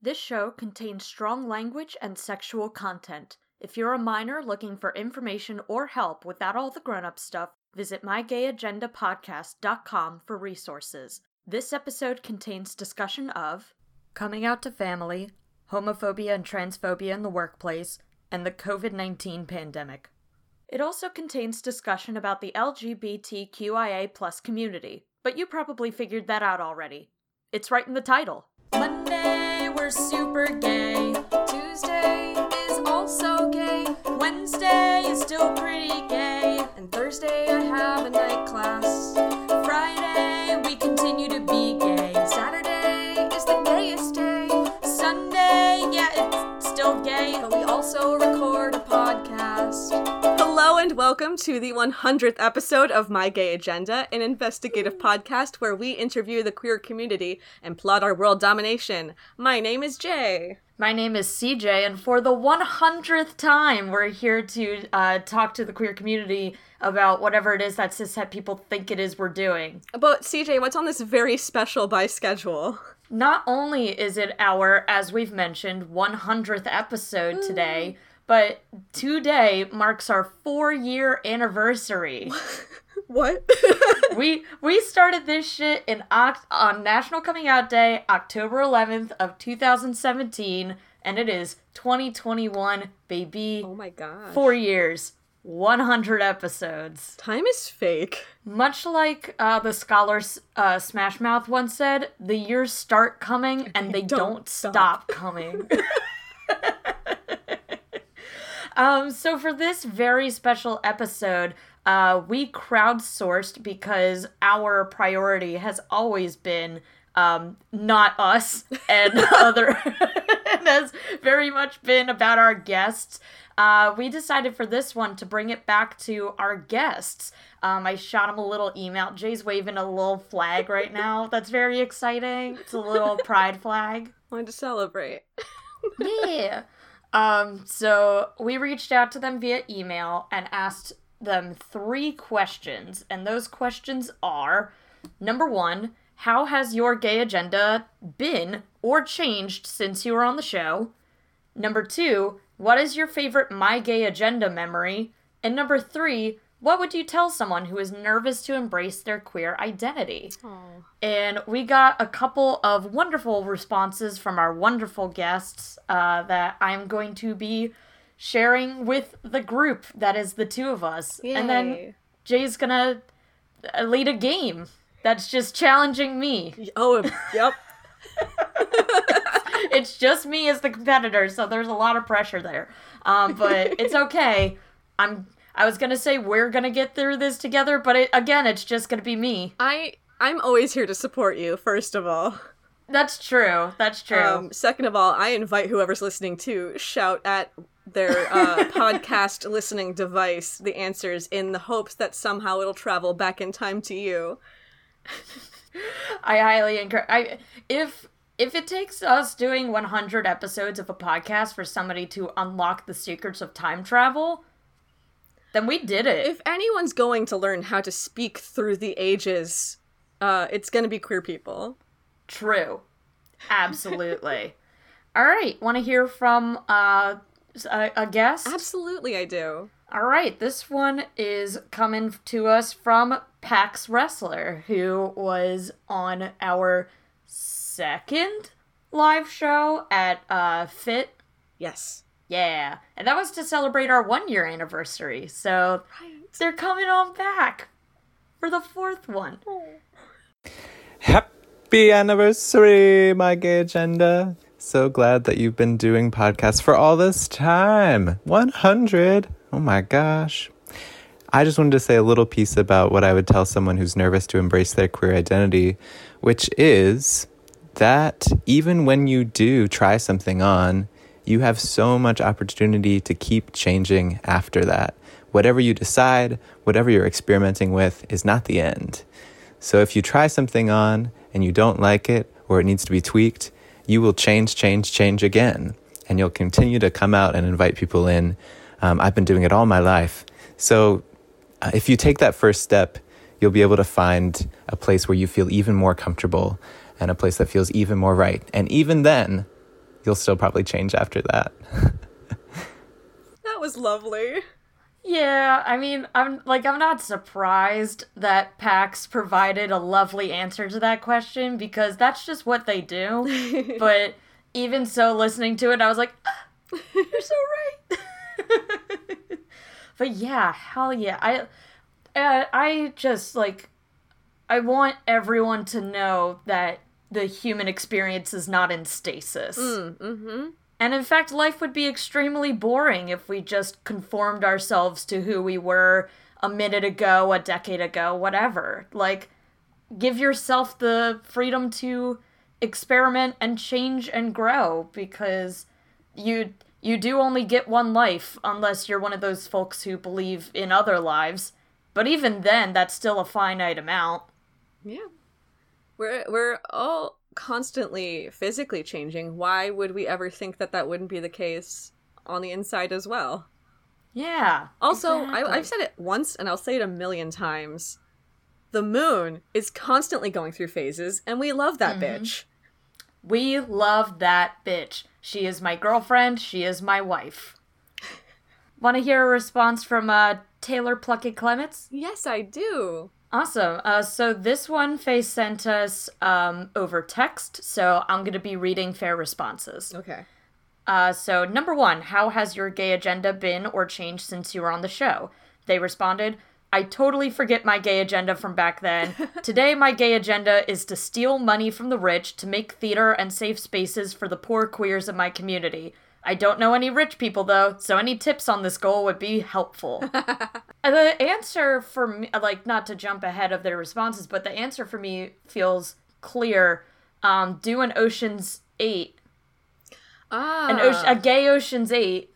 This show contains strong language and sexual content. If you're a minor looking for information or help without all the grown up stuff, visit mygayagendapodcast.com for resources. This episode contains discussion of coming out to family, homophobia and transphobia in the workplace, and the COVID 19 pandemic. It also contains discussion about the LGBTQIA plus community, but you probably figured that out already. It's right in the title. Monday, we're super gay. Tuesday is also gay. Wednesday is still pretty gay. And Thursday, I have a night class. Friday, we continue to be gay. Saturday is the gayest day. Sunday, yeah, it's still gay, but we also. Hello and welcome to the 100th episode of My Gay Agenda, an investigative podcast where we interview the queer community and plot our world domination. My name is Jay. My name is CJ, and for the 100th time, we're here to uh, talk to the queer community about whatever it is that cishet people think it is we're doing. But CJ, what's on this very special by schedule? Not only is it our, as we've mentioned, 100th episode today, but today marks our four year anniversary. What? we we started this shit in Oct- on National Coming Out Day, October 11th of 2017, and it is 2021, baby. oh my god. Four years, 100 episodes. Time is fake. Much like uh, the scholar uh, Smash Mouth once said, the years start coming and they don't, don't stop. stop. coming. um, so for this very special episode, uh, we crowdsourced because our priority has always been um, not us and other and has very much been about our guests. Uh, we decided for this one to bring it back to our guests. Um, I shot him a little email. Jay's waving a little flag right now. That's very exciting. It's a little pride flag. Wanted to celebrate. Yeah. Um, so we reached out to them via email and asked them three questions. And those questions are number one, how has your gay agenda been or changed since you were on the show? Number two, what is your favorite My Gay Agenda memory? And number three, what would you tell someone who is nervous to embrace their queer identity? And we got a couple of wonderful responses from our wonderful guests uh, that I'm going to be sharing with the group that is the two of us. And then Jay's gonna uh, lead a game that's just challenging me. Oh, yep. it's just me as the competitor, so there's a lot of pressure there. Um, but it's okay. I'm. I was gonna say we're gonna get through this together, but it, again, it's just gonna be me. I I'm always here to support you, first of all. That's true. That's true. Um, second of all, I invite whoever's listening to shout at their uh, podcast listening device the answers in the hopes that somehow it'll travel back in time to you. I highly encourage. I if if it takes us doing 100 episodes of a podcast for somebody to unlock the secrets of time travel, then we did it. If anyone's going to learn how to speak through the ages, uh, it's going to be queer people. True. Absolutely. All right. Want to hear from uh, a, a guest? Absolutely, I do. All right. This one is coming to us from Pax Wrestler, who was on our second live show at uh, Fit. Yes. Yeah. And that was to celebrate our one year anniversary. So they're coming on back for the fourth one. Oh. Happy anniversary, my gay agenda. So glad that you've been doing podcasts for all this time. 100. Oh my gosh. I just wanted to say a little piece about what I would tell someone who's nervous to embrace their queer identity, which is that even when you do try something on, you have so much opportunity to keep changing after that. Whatever you decide, whatever you're experimenting with, is not the end. So if you try something on and you don't like it or it needs to be tweaked, you will change, change, change again. And you'll continue to come out and invite people in. Um, I've been doing it all my life. So uh, if you take that first step, you'll be able to find a place where you feel even more comfortable and a place that feels even more right. And even then, you'll still probably change after that. That was lovely. Yeah, I mean, I'm like I'm not surprised that PAX provided a lovely answer to that question because that's just what they do. but even so, listening to it, I was like, ah, "You're so right." but yeah, hell yeah, I, uh, I just like, I want everyone to know that the human experience is not in stasis. Mm-hmm. And in fact, life would be extremely boring if we just conformed ourselves to who we were a minute ago, a decade ago, whatever. Like, give yourself the freedom to experiment and change and grow because you you do only get one life unless you're one of those folks who believe in other lives. But even then, that's still a finite amount. Yeah. We're we're all constantly physically changing. Why would we ever think that that wouldn't be the case on the inside as well? Yeah. Also, exactly. I, I've said it once and I'll say it a million times. The moon is constantly going through phases, and we love that bitch. We love that bitch. She is my girlfriend. She is my wife. Want to hear a response from uh, Taylor Pluckett Clements? Yes, I do. Awesome. Uh, so this one Faye sent us um, over text, so I'm going to be reading fair responses. Okay. Uh, so, number one, how has your gay agenda been or changed since you were on the show? They responded, I totally forget my gay agenda from back then. Today, my gay agenda is to steal money from the rich to make theater and safe spaces for the poor queers of my community. I don't know any rich people though, so any tips on this goal would be helpful. The answer for me, like, not to jump ahead of their responses, but the answer for me feels clear. Um, do an Ocean's 8, Ah, an ocean, a gay Ocean's 8.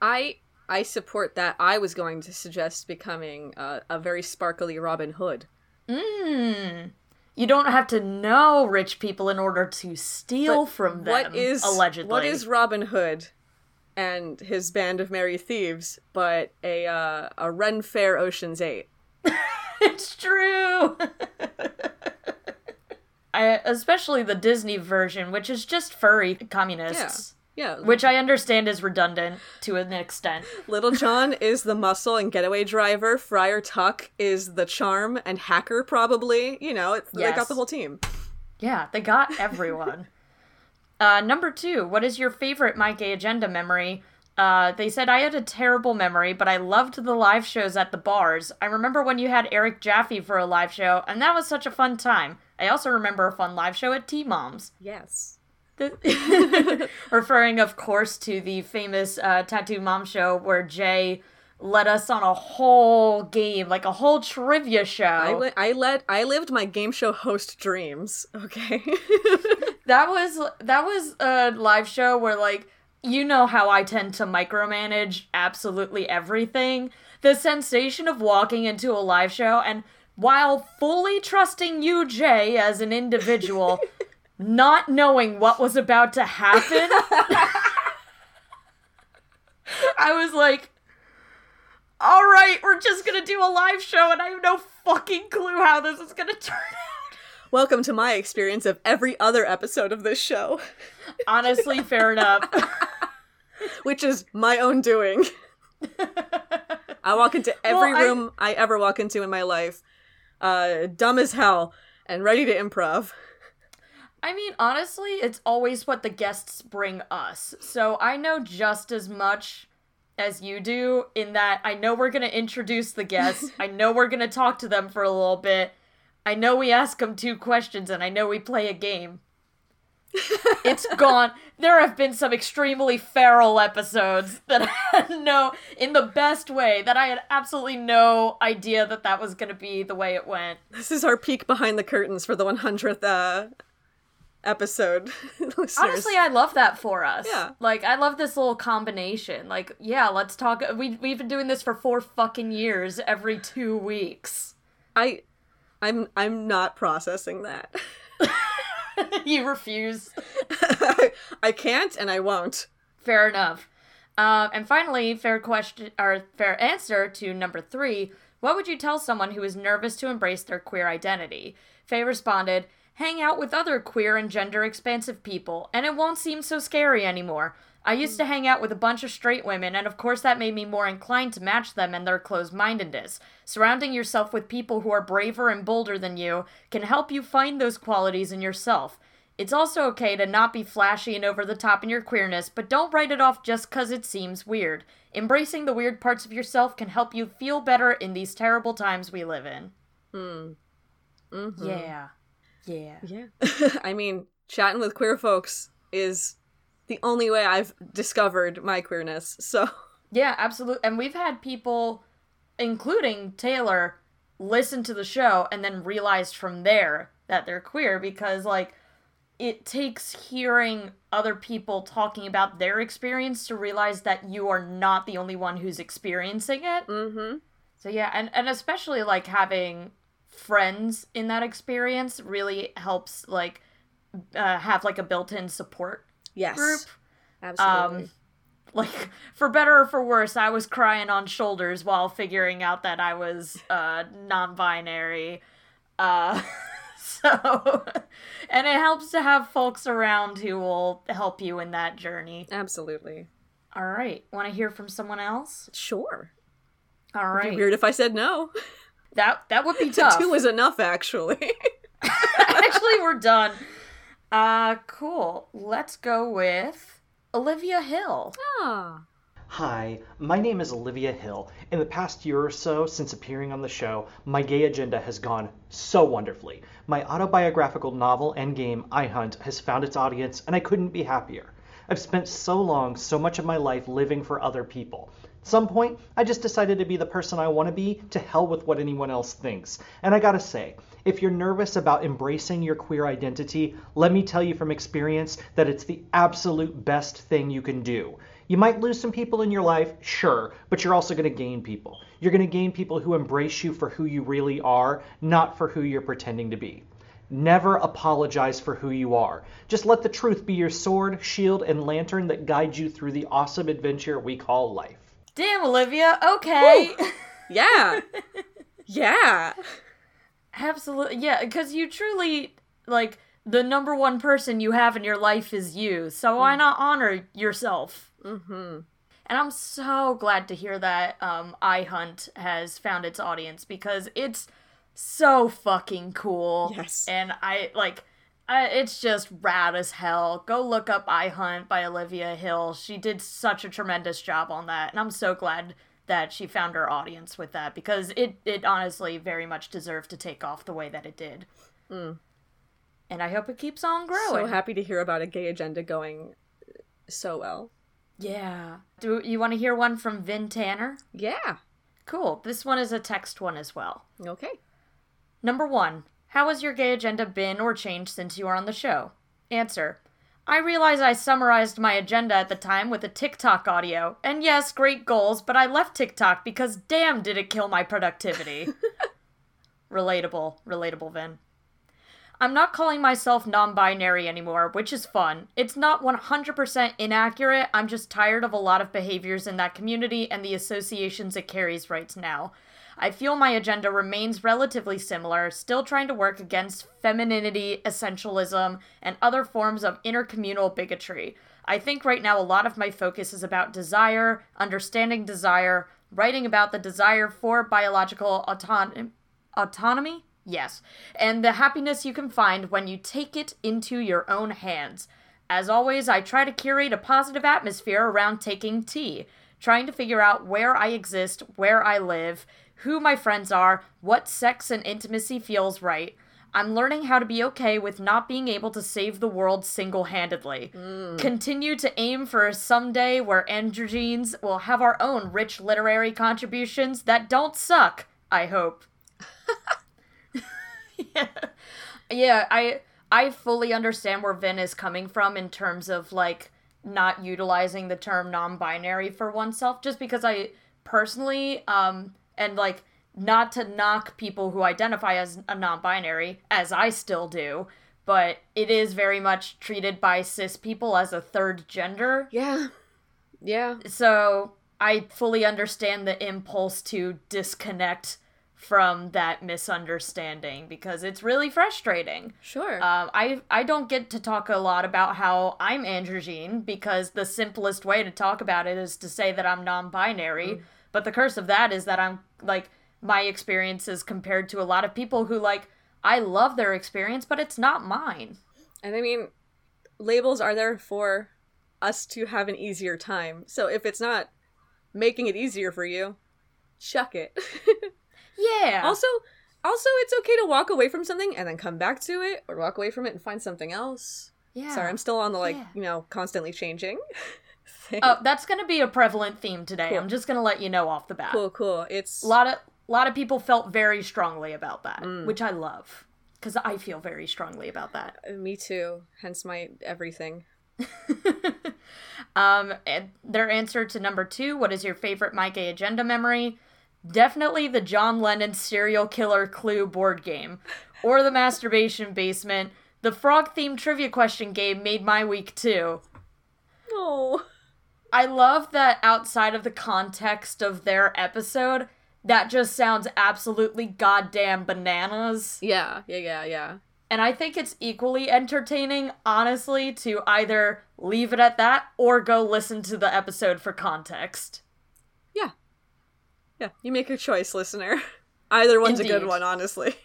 I I support that. I was going to suggest becoming uh, a very sparkly Robin Hood. Mm. You don't have to know rich people in order to steal But from them. What is allegedly? What is Robin Hood and his band of merry thieves? But a uh, a Ren Fair Ocean's Eight. it's true. I, especially the Disney version, which is just furry communists. Yeah, Which I understand is redundant to an extent. Little John is the muscle and getaway driver. Friar Tuck is the charm and hacker, probably. You know, it's, they got the whole team. Yeah, they got everyone. uh, number two, what is your favorite My Gay Agenda memory? Uh, they said I had a terrible memory, but I loved the live shows at the bars. I remember when you had Eric Jaffe for a live show, and that was such a fun time. I also remember a fun live show at T Mom's. Yes. Referring, of course, to the famous uh, Tattoo Mom show where Jay led us on a whole game, like a whole trivia show. I, li- I led I lived my game show host dreams. Okay. that was that was a live show where like you know how I tend to micromanage absolutely everything. The sensation of walking into a live show and while fully trusting you, Jay, as an individual, not knowing what was about to happen, I was like, all right, we're just gonna do a live show, and I have no fucking clue how this is gonna turn out. Welcome to my experience of every other episode of this show, Honestly, fair enough. which is my own doing. I walk into every Well, I- room I ever walk into in my life, uh, dumb as hell and ready to improv. I mean, honestly, it's always what the guests bring us. So I know just as much as you do in that I know we're going to introduce the guests. I know we're going to talk to them for a little bit. I know we ask them two questions and I know we play a game. it's gone. There have been some extremely feral episodes that I had no, in the best way, that I had absolutely no idea that that was going to be the way it went. This is our peek behind the curtains for the 100th uh, episode. Honestly, I love that for us. Yeah. Like, I love this little combination. Like, yeah, let's talk. We we've been doing this for four fucking years, every two weeks. I, I'm I'm not processing that. you refuse. I can't and I won't. Fair enough. Um, and finally, fair question or fair answer to number three. What would you tell someone who is nervous to embrace their queer identity? Faye responded, hang out with other queer and gender expansive people, and it won't seem so scary anymore. I used to hang out with a bunch of straight women, and of course that made me more inclined to match them and their closed mindedness. Surrounding yourself with people who are braver and bolder than you can help you find those qualities in yourself. It's also okay to not be flashy and over the top in your queerness, but don't write it off just because it seems weird. Embracing the weird parts of yourself can help you feel better in these terrible times we live in. Hmm. Mm-hmm. Yeah. Yeah. Yeah. I mean, chatting with queer folks is the only way I've discovered my queerness. So, Yeah, absolutely. And we've had people, including Taylor, listen to the show and then realized from there that they're queer because, like, it takes hearing other people talking about their experience to realize that you are not the only one who's experiencing it. mm-hmm. So yeah, and and especially like having friends in that experience really helps like uh, have like a built-in support Yes. group. Absolutely. Um, like for better or for worse, I was crying on shoulders while figuring out that I was uh non-binary. Uh so and it helps to have folks around who will help you in that journey. Absolutely. All right, want to hear from someone else? Sure. All right. It'd be weird if I said no. That that would be tough. Two is enough, actually. Actually, we're done. Uh, cool. Let's go with Olivia Hill. ah. Hi, my name is Olivia Hill. In the past year or so since appearing on the show, my gay agenda has gone so wonderfully. My autobiographical novel Endgame, I Hunt, has found its audience, and I couldn't be happier. I've spent so long, so much of my life living for other people. Some point, I just decided to be the person I want to be, to hell with what anyone else thinks. And I gotta say, if you're nervous about embracing your queer identity, let me tell you from experience that it's the absolute best thing you can do. You might lose some people in your life, sure, but you're also going to gain people. You're going to gain people who embrace you for who you really are, not for who you're pretending to be. Never apologize for who you are. Just let the truth be your sword, shield, and lantern that guides you through the awesome adventure we call life. Damn, Olivia. Okay. Yeah. yeah. Absolutely. Yeah, because you truly, like, the number one person you have in your life is you. So why not honor yourself? Mm-hmm. And I'm so glad to hear that um, I Hunt has found its audience because it's so fucking cool. Yes. And I like, It's just rad as hell. Go look up I Hunt by Olivia Hill. She did such a tremendous job on that, and I'm so glad that she found her audience with that because it it honestly very much deserved to take off the way that it did. Mm. And I hope it keeps on growing. So happy to hear about a gay agenda going so well. yeah. Do you want to hear one from Vin Tanner? Yeah. Cool. This one is a text one as well. Okay. Number one, how has your gay agenda been or changed since you are on the show? Answer. I realize I summarized my agenda at the time with a TikTok audio, and yes, great goals, but I left TikTok because damn did it kill my productivity. relatable, relatable, Vin. I'm not calling myself non binary anymore, which is fun. It's not 100% inaccurate, I'm just tired of a lot of behaviors in that community and the associations it carries right now. I feel my agenda remains relatively similar, still trying to work against femininity, essentialism, and other forms of intercommunal bigotry. I think right now a lot of my focus is about desire, understanding desire, writing about the desire for biological auton- autonomy? Yes. And the happiness you can find when you take it into your own hands. As always, I try to curate a positive atmosphere around taking T, trying to figure out where I exist, where I live, who my friends are, what sex and intimacy feels right. I'm learning how to be okay with not being able to save the world single handedly. Continue to aim for a someday where androgynes will have our own rich literary contributions that don't suck, I hope. yeah. yeah, I I fully understand where Vin is coming from in terms of like not utilizing the term non-binary for oneself just because I personally um and like not to knock people who identify as a non-binary as I still do, but it is very much treated by cis people as a third gender. Yeah. Yeah. So I fully understand the impulse to disconnect from that misunderstanding because it's really frustrating. Sure. Um, I I don't get to talk a lot about how I'm androgyne because the simplest way to talk about it is to say that I'm non-binary. Mm. But the curse of that is that I'm like my experiences compared to a lot of people who like I love their experience, but it's not mine. and I mean, labels are there for us to have an easier time. So if it's not making it easier for you, chuck it. Yeah. also, also it's okay to walk away from something and then come back to it, or walk away from it and find something else. yeah. Sorry, I'm still on the like, Yeah. you know, constantly changing. thing. Oh, that's gonna be a prevalent theme today. Cool. I'm just gonna let you know off the bat. cool, cool. It's A lot of a lot of people felt very strongly about that, Mm. which I love because I feel very strongly about that. me too. Hence my everything. um, their answer to number two: What is your favorite My Gay Agenda memory? Definitely the John Lennon serial killer clue board game, or the masturbation basement. The frog themed trivia question game made my week too. Oh, I love that outside of the context of their episode, that just sounds absolutely goddamn bananas. yeah, yeah, yeah, yeah. And I think it's equally entertaining, honestly, to either leave it at that or go listen to the episode for context. Yeah. Yeah. You make your choice, listener. Either one's a good one, honestly.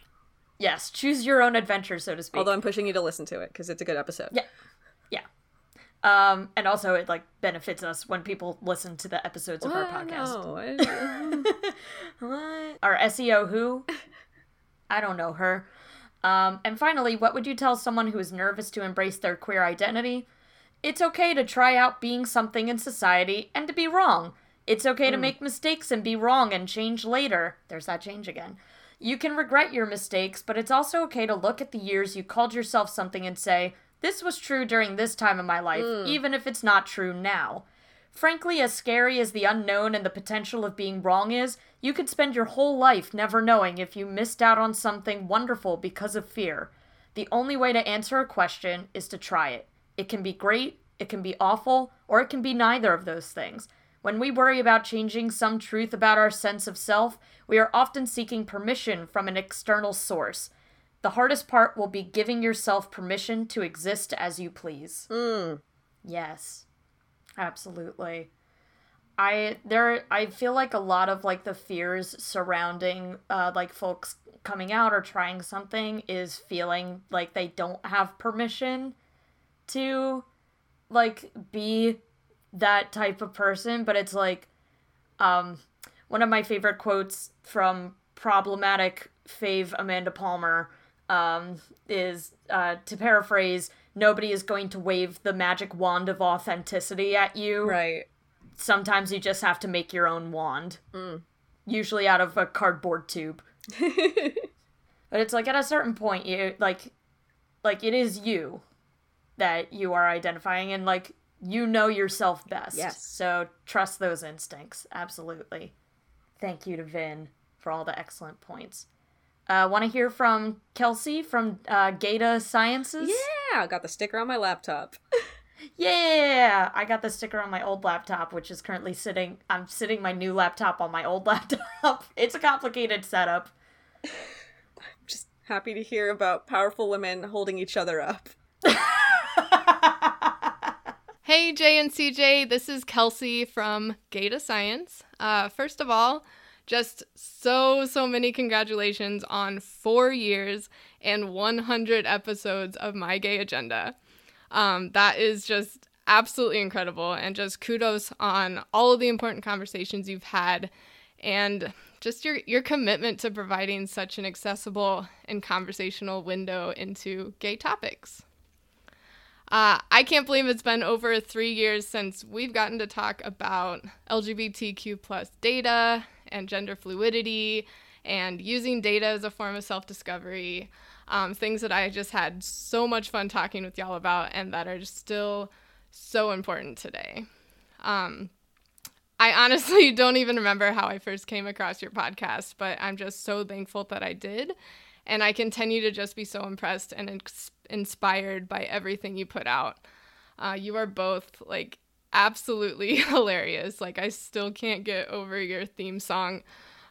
Yes, choose your own adventure, so to speak. Although I'm pushing you to listen to it because it's a good episode. Yeah. Yeah. Um, and also it like benefits us when people listen to the episodes of our podcast. No. What? Our SEO who? I don't know her. Um, and finally, what would you tell someone who is nervous to embrace their queer identity? It's okay to try out being something in society and to be wrong. It's okay to make mistakes and be wrong and change later. There's that change again. You can regret your mistakes, but it's also okay to look at the years you called yourself something and say, this was true during this time of my life, mm. even if it's not true now. Frankly, as scary as the unknown and the potential of being wrong is, you could spend your whole life never knowing if you missed out on something wonderful because of fear. The only way to answer a question is to try it. It can be great, it can be awful, or it can be neither of those things. When we worry about changing some truth about our sense of self, we are often seeking permission from an external source. The hardest part will be giving yourself permission to exist as you please. Mm. Yes. Absolutely. I there I feel like a lot of like the fears surrounding uh like folks coming out or trying something is feeling like they don't have permission to like be that type of person, but it's like um one of my favorite quotes from problematic fave Amanda Palmer um is uh to paraphrase nobody is going to wave the magic wand of authenticity at you Right. sometimes you just have to make your own wand. Usually out of a cardboard tube. but it's like at a certain point you like like it is you that you are identifying and like you know yourself best. Yes. So trust those instincts. Absolutely. Thank you to Vin for all the excellent points. Uh, Want to hear from Kelsey from uh, Gayta Sciences? Yeah, I got the sticker on my laptop. Yeah, I got the sticker on my old laptop, which is currently sitting. I'm sitting my new laptop on my old laptop. It's a complicated setup. Just happy to hear about powerful women holding each other up. Hey, Jay and CJ, this is Kelsey from Gayta Science. Uh, first of all, just so, so many congratulations on four years and 100 episodes of My Gay Agenda. Um, that is just absolutely incredible, and just kudos on all of the important conversations you've had and just your, your commitment to providing such an accessible and conversational window into gay topics. Uh, I can't believe it's been over three years since we've gotten to talk about LGBTQ plus data and gender fluidity and using data as a form of self discovery. Um, things that I just had so much fun talking with y'all about and that are just still so important today. Um, I honestly don't even remember how I first came across your podcast, but I'm just so thankful that I did. And I continue to just be so impressed and ins- inspired by everything you put out. Uh, you are both like absolutely hilarious. Like, I still can't get over your theme song.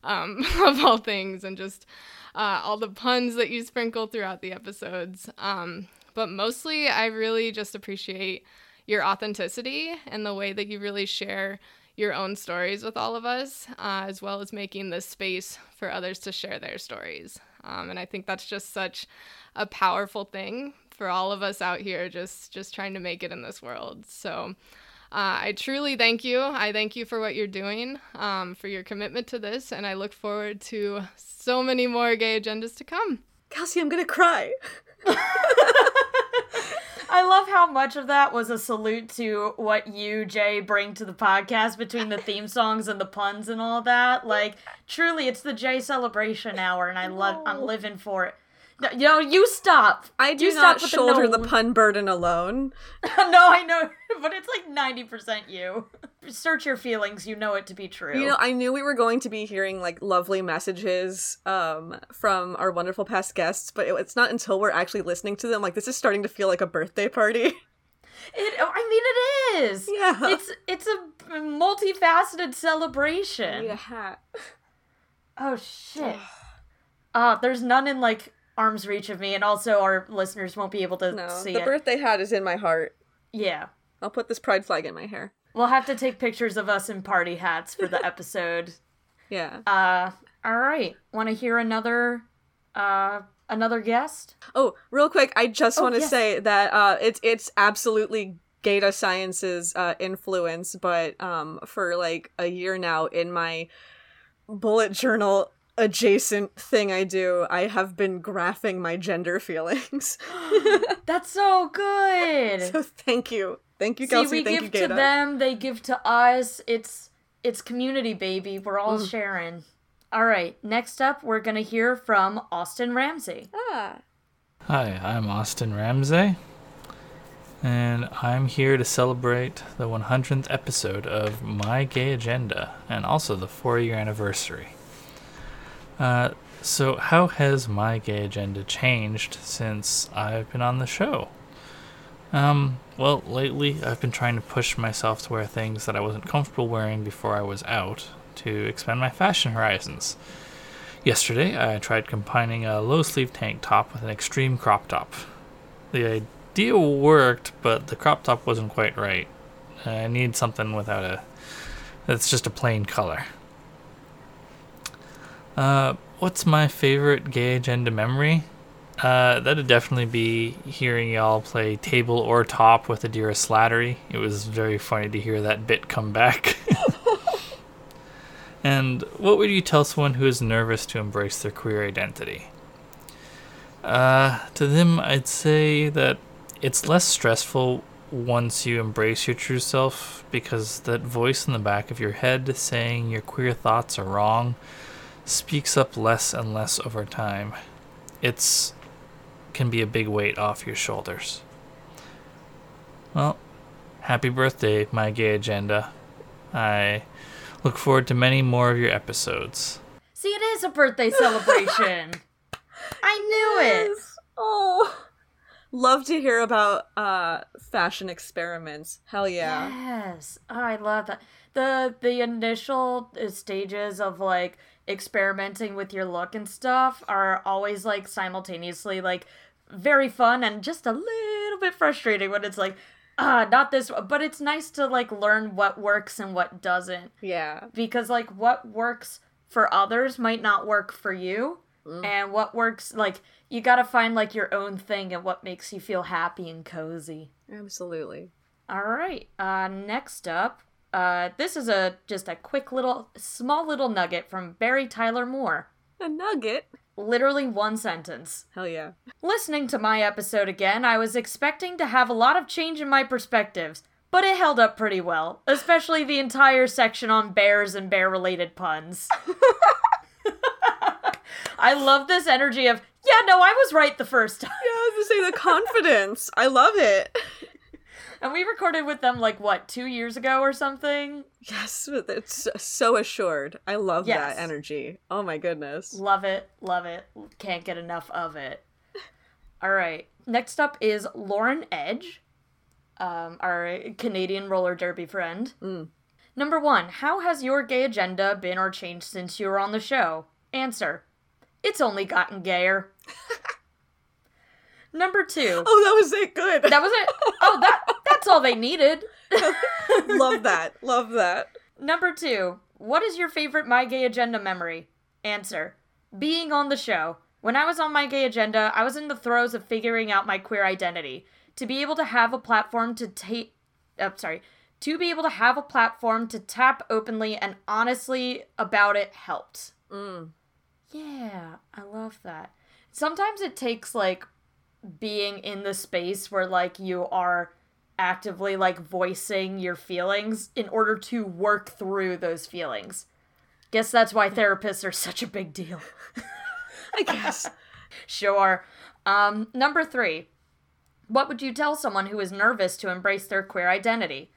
um, of all things, and just uh, all the puns that you sprinkle throughout the episodes. Um, but mostly, I really just appreciate your authenticity and the way that you really share your own stories with all of us, uh, as well as making this space for others to share their stories. Um, and I think that's just such a powerful thing for all of us out here, just just trying to make it in this world. So. Uh, I truly thank you. I thank you for what you're doing, um, for your commitment to this, and I look forward to so many more gay agendas to come. Kelsey, I'm gonna cry. I love how much of that was a salute to what you, Jay, bring to the podcast between the theme songs and the puns and all that. Like, truly, it's the Jay celebration hour, and I love. I'm living for it. No, you know, you stop. I do you not stop shoulder the no. pun burden alone. no, I know, but it's like ninety percent you. Search your feelings. You know it to be true. You know, I knew we were going to be hearing like lovely messages um, from our wonderful past guests, but it, it's not until we're actually listening to them like this is starting to feel like a birthday party. It, I mean, it is. Yeah. It's it's a multifaceted celebration. a hat. Oh shit. Uh, there's none in like arm's reach of me, and also our listeners won't be able to No, see the it. birthday hat is in my heart. yeah. I'll put this pride flag in my hair. We'll have to take pictures of us in party hats for the episode. Yeah. Uh, all right. Want to hear another, uh, another guest? Oh, real quick, I just want to yes. say that uh, it's it's absolutely Gayta Science's uh, influence, but um, for like a year now in my bullet journal adjacent thing I do, I have been graphing my gender feelings. That's so good. so thank you, thank you, Kelsey. See, Kelsey. we thank give you, to them, they give to us. It's it's community, baby. We're all Mm. sharing. All right. Next up, we're gonna hear from Austin Ramsey. Ah, Hi, I'm Austin Ramsey, and I'm here to celebrate the 100th episode of My Gay Agenda and also the four year anniversary. Uh, so, how has My Gay Agenda changed since I've been on the show? Um, well, lately I've been trying to push myself to wear things that I wasn't comfortable wearing before I was out to expand my fashion horizons. Yesterday, I tried combining a low sleeve tank top with an extreme crop top. The idea worked, but the crop top wasn't quite right. I need something without a. that's just a plain color. Uh, what's my favorite gay agenda memory? Uh, that'd definitely be hearing y'all play table or top with Adira Slattery. It was very funny to hear that bit come back. And what would you tell someone who is nervous to embrace their queer identity? Uh, to them, I'd say that it's less stressful once you embrace your true self because that voice in the back of your head saying your queer thoughts are wrong speaks up less and less over time. It's can be a big weight off your shoulders. Well, happy birthday, my gay agenda. I Look forward to many more of your episodes. See, it is a birthday celebration. I knew it. Oh, love to hear about uh fashion experiments. Hell yeah. Yes, oh, I love that. the The initial uh, stages of like experimenting with your look and stuff are always like simultaneously like very fun and just a little bit frustrating when it's like ah not this but it's nice to like learn what works and what doesn't Yeah. because like what works for others might not work for you Mm. and what works like you got to find like your own thing and what makes you feel happy and cozy Absolutely. all right uh next up uh this is a just a quick little small little nugget from barry tyler moore A nugget. literally one sentence Hell yeah. listening to my episode again i was expecting to have a lot of change in my perspectives but it held up pretty well especially the entire section on bears and bear related puns I love this energy of, yeah, no, I was right the first time. Yeah, I was gonna say the confidence. I love it. And we recorded with them like what, two years ago or something? Yes, it's so assured. I love Yes. that energy. Oh my goodness. Love it, love it. Can't get enough of it. All right. Next up is Lauren Edge, um, our Canadian roller derby friend. Mm. Number one, how has your gay agenda been or changed since you were on the show? Answer. It's only gotten gayer. Number two. Oh, that was it. Good. That was it. Oh, that that's all they needed. Love that. Love that. Number two. What is your favorite My Gay Agenda memory? Answer. Being on the show. When I was on My Gay Agenda, I was in the throes of figuring out my queer identity. To be able to have a platform to take. Oh, sorry. To be able to have a platform to tap openly and honestly about it helped. Mm. Yeah, I love that. Sometimes it takes like being in the space where like you are actively like voicing your feelings in order to work through those feelings. Guess that's why therapists are such a big deal. I guess. Sure. Um, number three. What would you tell someone who is nervous to embrace their queer identity?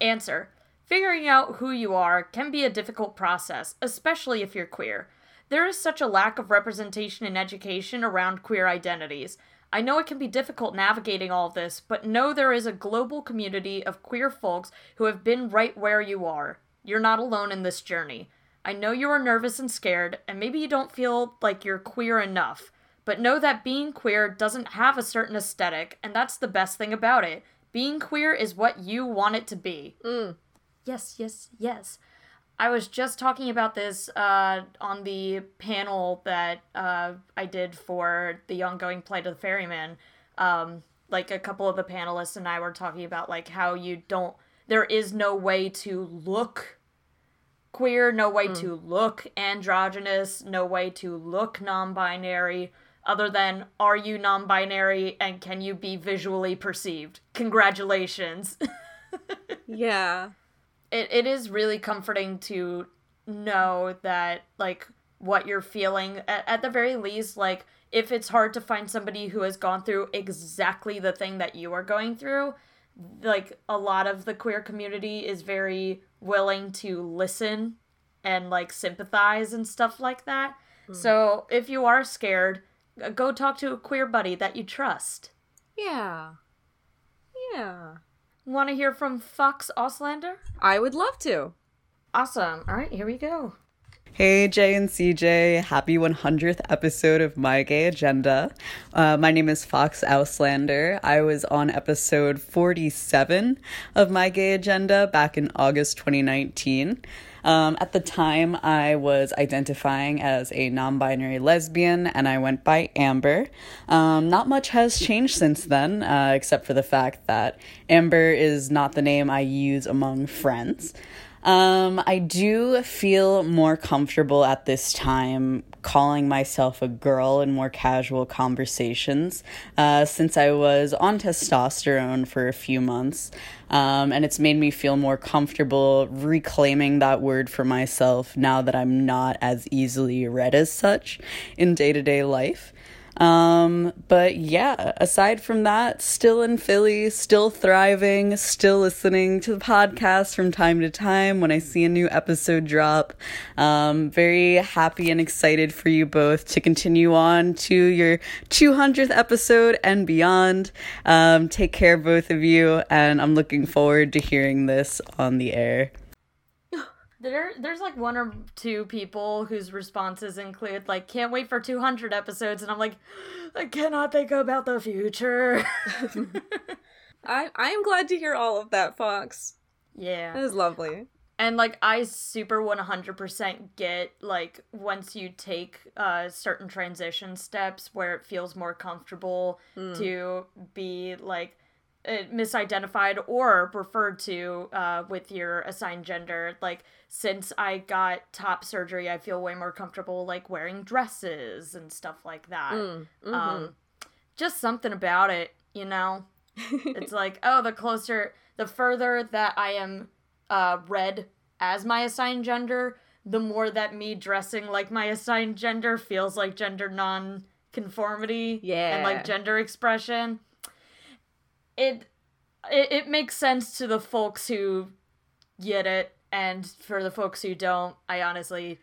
Answer. Figuring out who you are can be a difficult process, especially if you're queer. There is such a lack of representation in education around queer identities. I know it can be difficult navigating all of this, but know there is a global community of queer folks who have been right where you are. You're not alone in this journey. I know you are nervous and scared, and maybe you don't feel like you're queer enough, but know that being queer doesn't have a certain aesthetic, and that's the best thing about it. Being queer is what you want it to be. Mm. Yes, yes, yes. I was just talking about this uh, on the panel that uh, I did for the ongoing Plight of the Ferryman. Um, like a couple of the panelists and I were talking about like how you don't. There is no way to look queer, no way to look androgynous, no way to look non-binary. Other than, are you non binary and can you be visually perceived? Congratulations. Yeah. It, it is really comforting to know that like what you're feeling at, at the very least like if it's hard to find somebody who has gone through exactly the thing that you are going through like a lot of the queer community is very willing to listen and like sympathize and stuff like that hmm. so if you are scared go talk to a queer buddy that you trust Yeah. Yeah. Want to hear from fox Auslander I would love to. awesome all right here we go Hey, Jay and CJ. Happy 100th episode of My Gay Agenda. Uh, my name is Fox Auslander. I was on episode 47 of My Gay Agenda back in August 2019. Um, at the time, I was identifying as a non binary lesbian and I went by Amber. Um, not much has changed since then, uh, except for the fact that Amber is not the name I use among friends. Um, I do feel more comfortable at this time calling myself a girl in more casual conversations uh, since I was on testosterone for a few months. Um, and it's made me feel more comfortable reclaiming that word for myself now that I'm not as easily read as such in day to day life. Um, but yeah, aside from that, still in Philly, still thriving, still listening to the podcast from time to time when I see a new episode drop. Um, very happy and excited for you both to continue on to your 200th episode and beyond. Um, take care, both of you, and I'm looking forward to hearing this on the air. There, there's like one or two people whose responses include like, "Can't wait for 200 episodes," and I'm like, I cannot think about the future. I I am glad to hear all of that, Fox. Yeah, is lovely. and like I super 100% get like once you take uh certain transition steps where it feels more comfortable to be like misidentified or referred to uh, with your assigned gender. Like, since I got top surgery, I feel way more comfortable, like, wearing dresses and stuff like that. Mm-hmm. Um, just something about it, you know? it's like, oh, the closer, the further that I am uh, read as my assigned gender, the more that me dressing like my assigned gender feels like gender non conformity and like gender expression it, it it makes sense to the folks who get it and for the folks who don't i honestly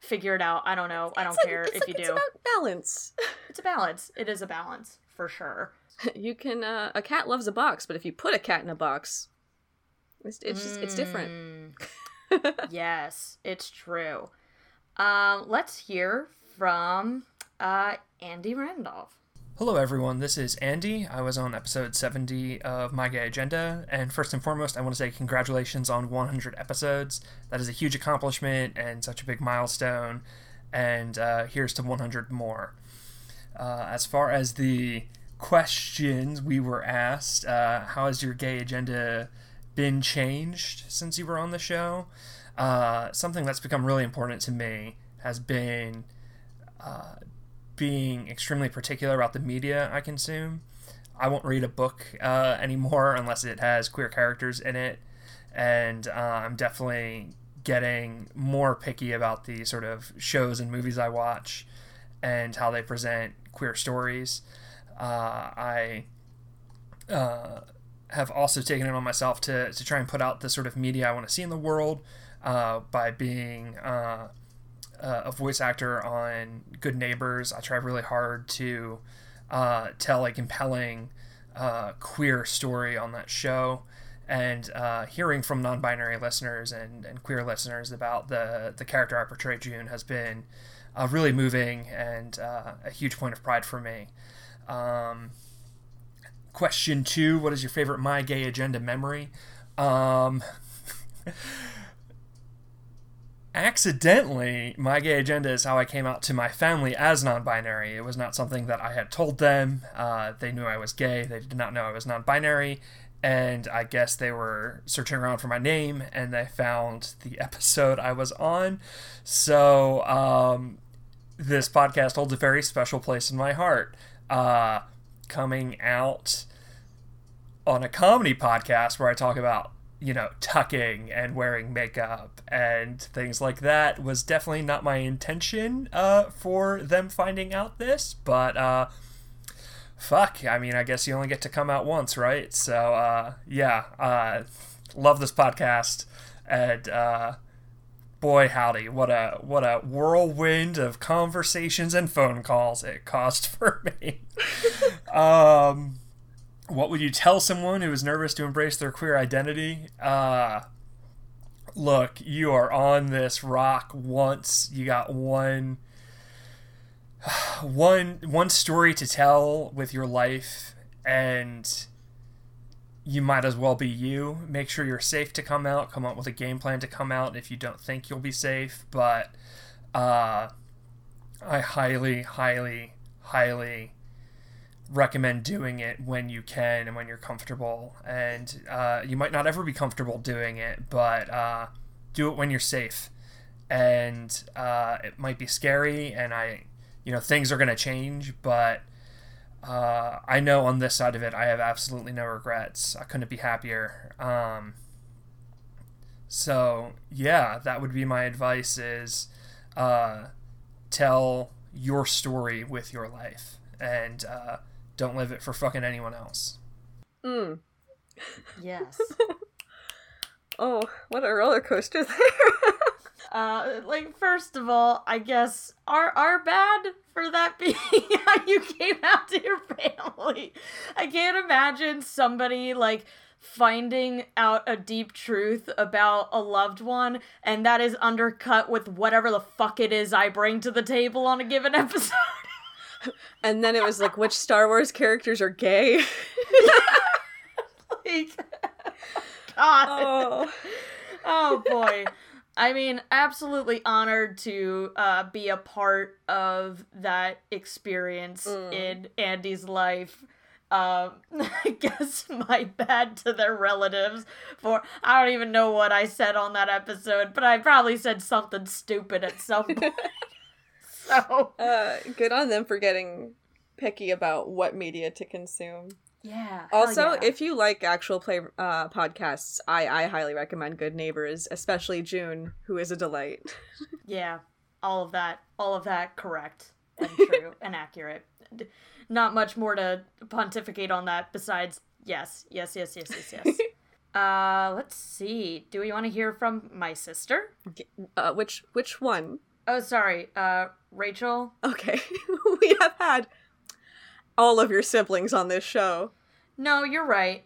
figure it out i don't know i don't It's like- care it's if like- you it's do It's about balance. it's a balance it is a balance for sure you can. Uh, a cat loves a box, but if you put a cat in a box, it's it's just it's different. Mm. yes, it's true. Um, let's hear from uh, Andy Randolph. Hello, everyone. This is Andy. I was on episode 70 of My Gay Agenda. And first and foremost, I want to say congratulations on 100 episodes. That is a huge accomplishment and such a big milestone. And uh, here's to 100 more. Uh, as far as the questions we were asked, uh, how has your gay agenda been changed since you were on the show? Uh, something that's become really important to me has been uh, being extremely particular about the media I consume. I won't read a book uh, anymore unless it has queer characters in it, and uh, I'm definitely getting more picky about the sort of shows and movies I watch and how they present queer stories. Uh, I uh, have also taken it on myself to, to try and put out the sort of media I want to see in the world uh, by being uh, a voice actor on Good Neighbors. I try really hard to uh, tell a compelling uh, queer story on that show. And uh, hearing from non-binary listeners and, and queer listeners about the the character I portray, June, has been uh, really moving and uh, a huge point of pride for me. Um, question two: What is your favorite My Gay Agenda memory? Um, accidentally, my gay agenda is how I came out to my family as non binary. It was not something that I had told them. Uh, they knew I was gay, they did not know I was non binary. And I guess they were searching around for my name and they found the episode I was on. So, um, this podcast holds a very special place in my heart. Uh, coming out on a comedy podcast where I talk about you know, tucking and wearing makeup and things like that was definitely not my intention uh, for them finding out this, but uh, fuck, I mean, I guess you only get to come out once, right? So, uh, yeah, uh, love this podcast, and uh, boy, howdy, what a what a whirlwind of conversations and phone calls it caused for me. um, what would you tell someone who is nervous to embrace their queer identity? Uh, look, you are on this rock once. You got one one one story to tell with your life and you might as well be you. Make sure you're safe to come out. Come up with a game plan to come out if you don't think you'll be safe. But uh, I highly, highly, highly recommend doing it when you can and when you're comfortable. And uh, you might not ever be comfortable doing it, but uh, do it when you're safe. And uh, it might be scary, and I, you know, things are going to change, but uh, I know on this side of it, I have absolutely no regrets. I couldn't be happier. Um, so yeah, that would be my advice: is uh, tell your story with your life, and uh, don't live it for fucking anyone else. Mm. Yes. Oh, what a roller coaster there. Uh, like first of all, I guess are are bad for that being how you came out to your family. I can't imagine somebody like finding out a deep truth about a loved one and that is undercut with whatever the fuck it is I bring to the table on a given episode. and then it was like, which Star Wars characters are gay? like, God. oh. oh boy. I mean, absolutely honored to uh, be a part of that experience Mm. in Andy's life. Um, I guess my bad to their relatives for I don't even know what I said on that episode, but I probably said something stupid at some point. so Uh, good on them for getting picky about what media to consume. yeah. Also, yeah. if you like actual play uh, podcasts, I, I highly recommend Good Neighbors, especially June, who is a delight. Yeah, all of that, all of that correct and true and accurate. Not much more to pontificate on that besides yes, yes, yes, yes, yes, yes. uh, let's see. Do we want to hear from my sister? Uh, which which one? Oh, sorry, uh, Rachel. Okay, we have had all of your siblings on this show. No, you're right.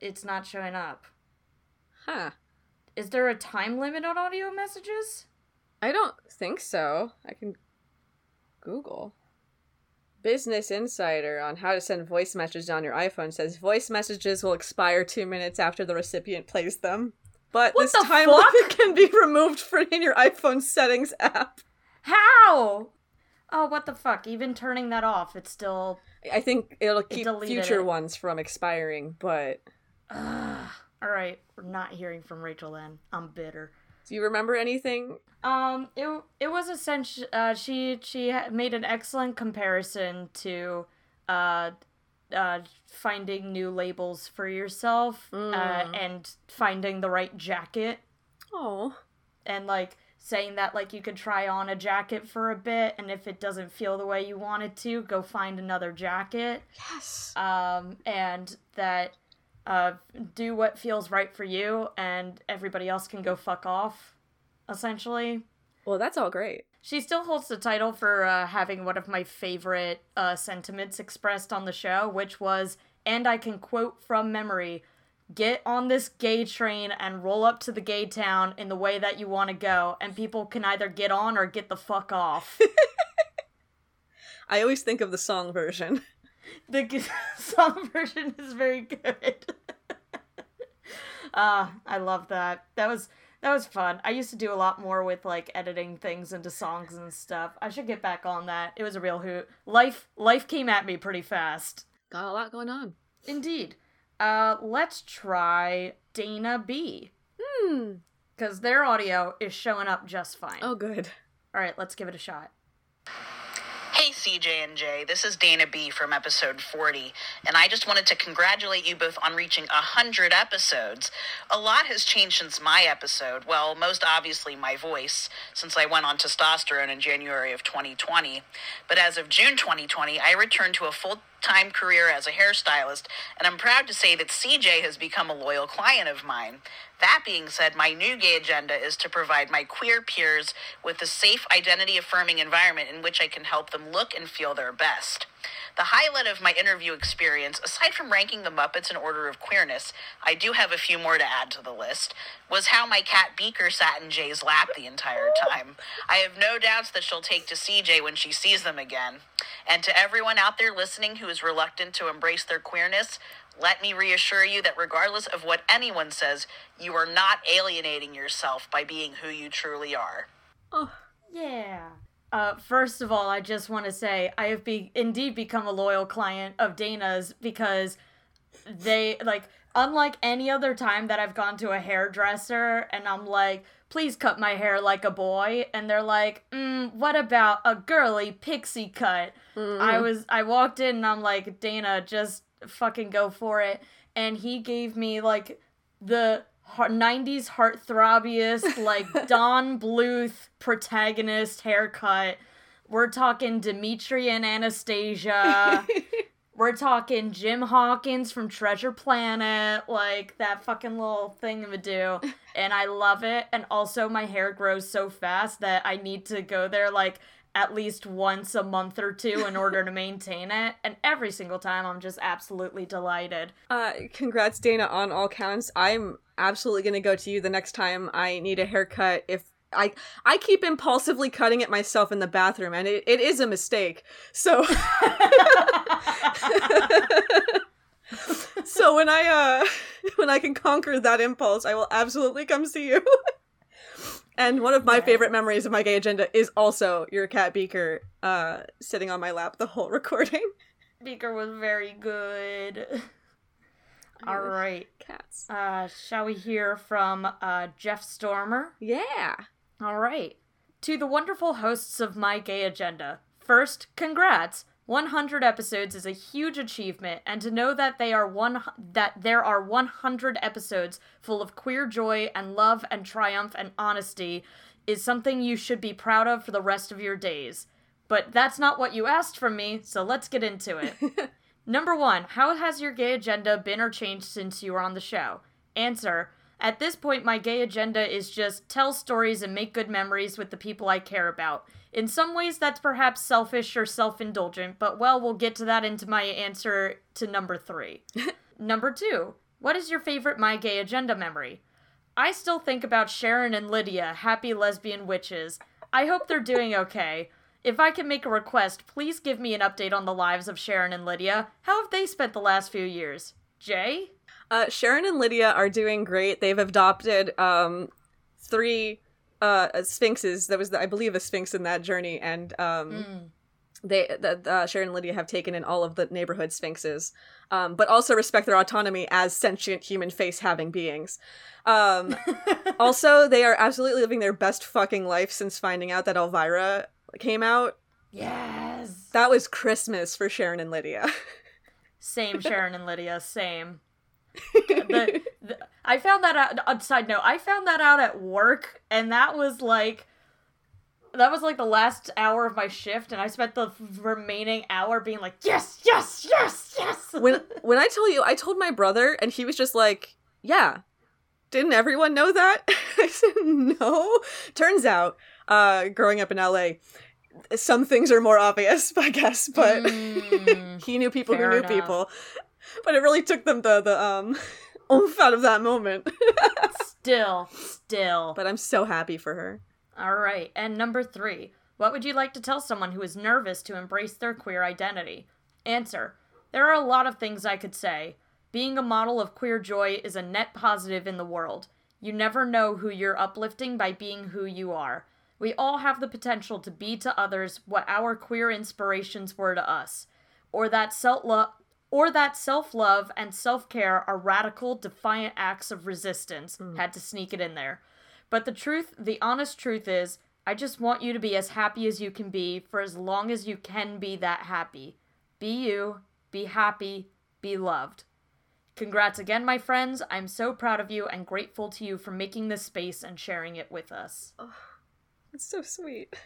it's not showing up. Huh. Is there a time limit on audio messages? I don't think so. I can Google. Business Insider on how to send voice messages on your iPhone says voice messages will expire two minutes after the recipient plays them. But What this the time limit can be removed from in your iPhone settings app. How? Oh, what the fuck? Even turning that off, it's still. I think it'll keep deleted future it. ones from expiring, but Ugh. All right, we're not hearing from Rachel then. I'm bitter. do you remember anything? Um, it it was essentially uh, she she made an excellent comparison to uh, uh, finding new labels for yourself uh, and finding the right jacket Oh. and like saying that like you could try on a jacket for a bit and if it doesn't feel the way you want it to, go find another jacket. Yes. Um, and that uh, do what feels right for you and everybody else can go fuck off. Essentially. Well, that's all great. She still holds the title for uh, having one of my favorite uh, sentiments expressed on the show, which was, and I can quote from memory get on this gay train and roll up to the gay town in the way that you want to go, and people can either get on or get the fuck off. I always think of the song version. the g- song version is very good. uh, I love that. That was that was fun. I used to do a lot more with like editing things into songs and stuff. I should get back on that. It was a real hoot. Life life came at me pretty fast. Got a lot going on. Indeed. Uh, let's try Dana B. Hmm. Because their audio is showing up just fine. Oh, good. All right, let's give it a shot. Hey CJ and Jay, this is Dana B from episode 40, and I just wanted to congratulate you both on reaching 100 episodes. A lot has changed since my episode. Well, most obviously my voice, since I went on testosterone in January of 2020. But as of June 2020, I returned to a full time career as a hairstylist, and I'm proud to say that CJ has become a loyal client of mine. That being said, my new gay agenda is to provide my queer peers with a safe, identity affirming environment in which I can help them look and feel their best. The highlight of my interview experience, aside from ranking the Muppets in order of queerness, I do have a few more to add to the list, was how my cat Beaker sat in Jay's lap the entire time. I have no doubts that she'll take to CJ when she sees them again. And to everyone out there listening who is reluctant to embrace their queerness, let me reassure you that regardless of what anyone says, you are not alienating yourself by being who you truly are. Oh, yeah. Uh, first of all, I just want to say I have be- indeed become a loyal client of Dana's because they like unlike any other time that I've gone to a hairdresser and I'm like, please cut my hair like a boy, and they're like, mm, what about a girly pixie cut? I was I walked in and I'm like, Dana, just fucking go for it, and he gave me like the har- 90s heartthrobbiest like Don Bluth protagonist haircut. We're talking Dimitri and Anastasia. We're talking Jim Hawkins from Treasure Planet, like that fucking little thingamadoo. And I love it. And also, my hair grows so fast that I need to go there like at least once a month or two in order to maintain it. And every single time, I'm just absolutely delighted. Uh, congrats, Dana, on all counts. I'm absolutely gonna go to you the next time I need a haircut. If I I keep impulsively cutting it myself in the bathroom, and it, it is a mistake. So, so when I uh when I can conquer that impulse, I will absolutely come see you. And one of my favorite memories of my gay agenda is also your cat Beaker uh sitting on my lap the whole recording. Beaker was very good. All right. Cats. Uh, shall we hear from uh, Jeff Stormer? Yeah. All right. To the wonderful hosts of My Gay Agenda. First, congrats. 100 episodes is a huge achievement, and to know that they are one that there are 100 episodes full of queer joy and love and triumph and honesty is something you should be proud of for the rest of your days. But that's not what you asked from me, so let's get into it. Number one, how has your gay agenda been or changed since you were on the show? Answer At this point, my gay agenda is just tell stories and make good memories with the people I care about. In some ways, that's perhaps selfish or self indulgent, but well, we'll get to that into my answer to number three. number two, what is your favorite My Gay Agenda memory? I still think about Sharon and Lydia, happy lesbian witches. I hope they're doing okay. If I can make a request, please give me an update on the lives of Sharon and Lydia. How have they spent the last few years? Jay? Uh, Sharon and Lydia are doing great. They've adopted um, three uh, sphinxes. There was, I believe, a sphinx in that journey, and um, Mm. they the, uh, Sharon and Lydia have taken in all of the neighborhood sphinxes, um, but also respect their autonomy as sentient human face having beings. Um, also, they are absolutely living their best fucking life since finding out that Elvira came out. Yes. That was Christmas for Sharon and Lydia. Same Sharon and Lydia, same. The, the, I found that out. On side note, I found that out at work, and that was like, that was like the last hour of my shift, and I spent the remaining hour being like, yes, yes, yes, yes. when when I tell you, I told my brother, and he was just like, "Yeah, didn't everyone know that?" I said, "No." Turns out, uh, growing up in LA, some things are more obvious, I guess. But Mm, he knew people who knew enough. people. But it really took them the the um oomph out of that moment. still, still. but I'm so happy for her. All right, and number three. What would you like to tell someone who is nervous to embrace their queer identity? Answer. There are a lot of things I could say. Being a model of queer joy is a net positive in the world. You never know who you're uplifting by being who you are. We all have the potential to be to others what our queer inspirations were to us, or that self love. Or that self love and self care are radical, defiant acts of resistance. Hmm. Had to sneak it in there. But the truth, the honest truth is, I just want you to be as happy as you can be for as long as you can be that happy. Be you, be happy, be loved. Congrats again, my friends. I'm so proud of you and grateful to you for making this space and sharing it with us. It's so sweet.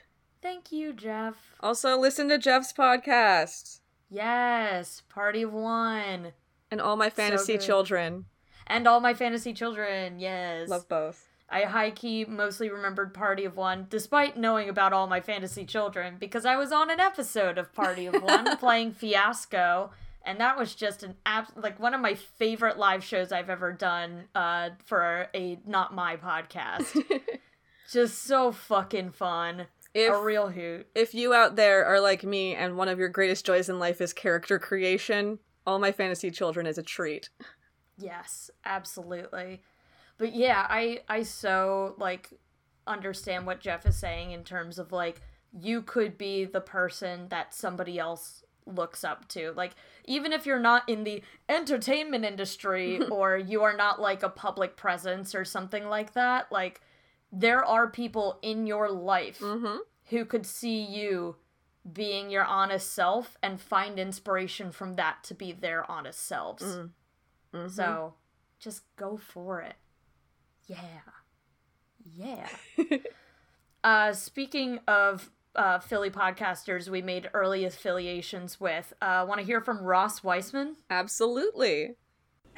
Thank you, Jeff. Also, listen to Jeff's podcast Yes, Party of One. and all my fantasy good. children. And all my fantasy children, yes. Love both. I high key mostly remembered Party of One, despite knowing about all my fantasy children, because I was on an episode of Party of One playing Fiasco, and that was just an app like one of my favorite live shows I've ever done uh, for a not my podcast. just so fucking fun, If a real hoot. if you out there are like me and one of your greatest joys in life is character creation, all my fantasy children is a treat. Yes, absolutely. But yeah, I I so like understand what Jeff is saying in terms of like you could be the person that somebody else looks up to. Like even if you're not in the entertainment industry or you are not like a public presence or something like that, like there are people in your life Mm-hmm. who could see you being your honest self and find inspiration from that to be their honest selves. Mm-hmm. So just go for it. Yeah. Yeah. uh, speaking of uh, Philly podcasters we made early affiliations with, uh, want to hear from Ross Weissman? Absolutely.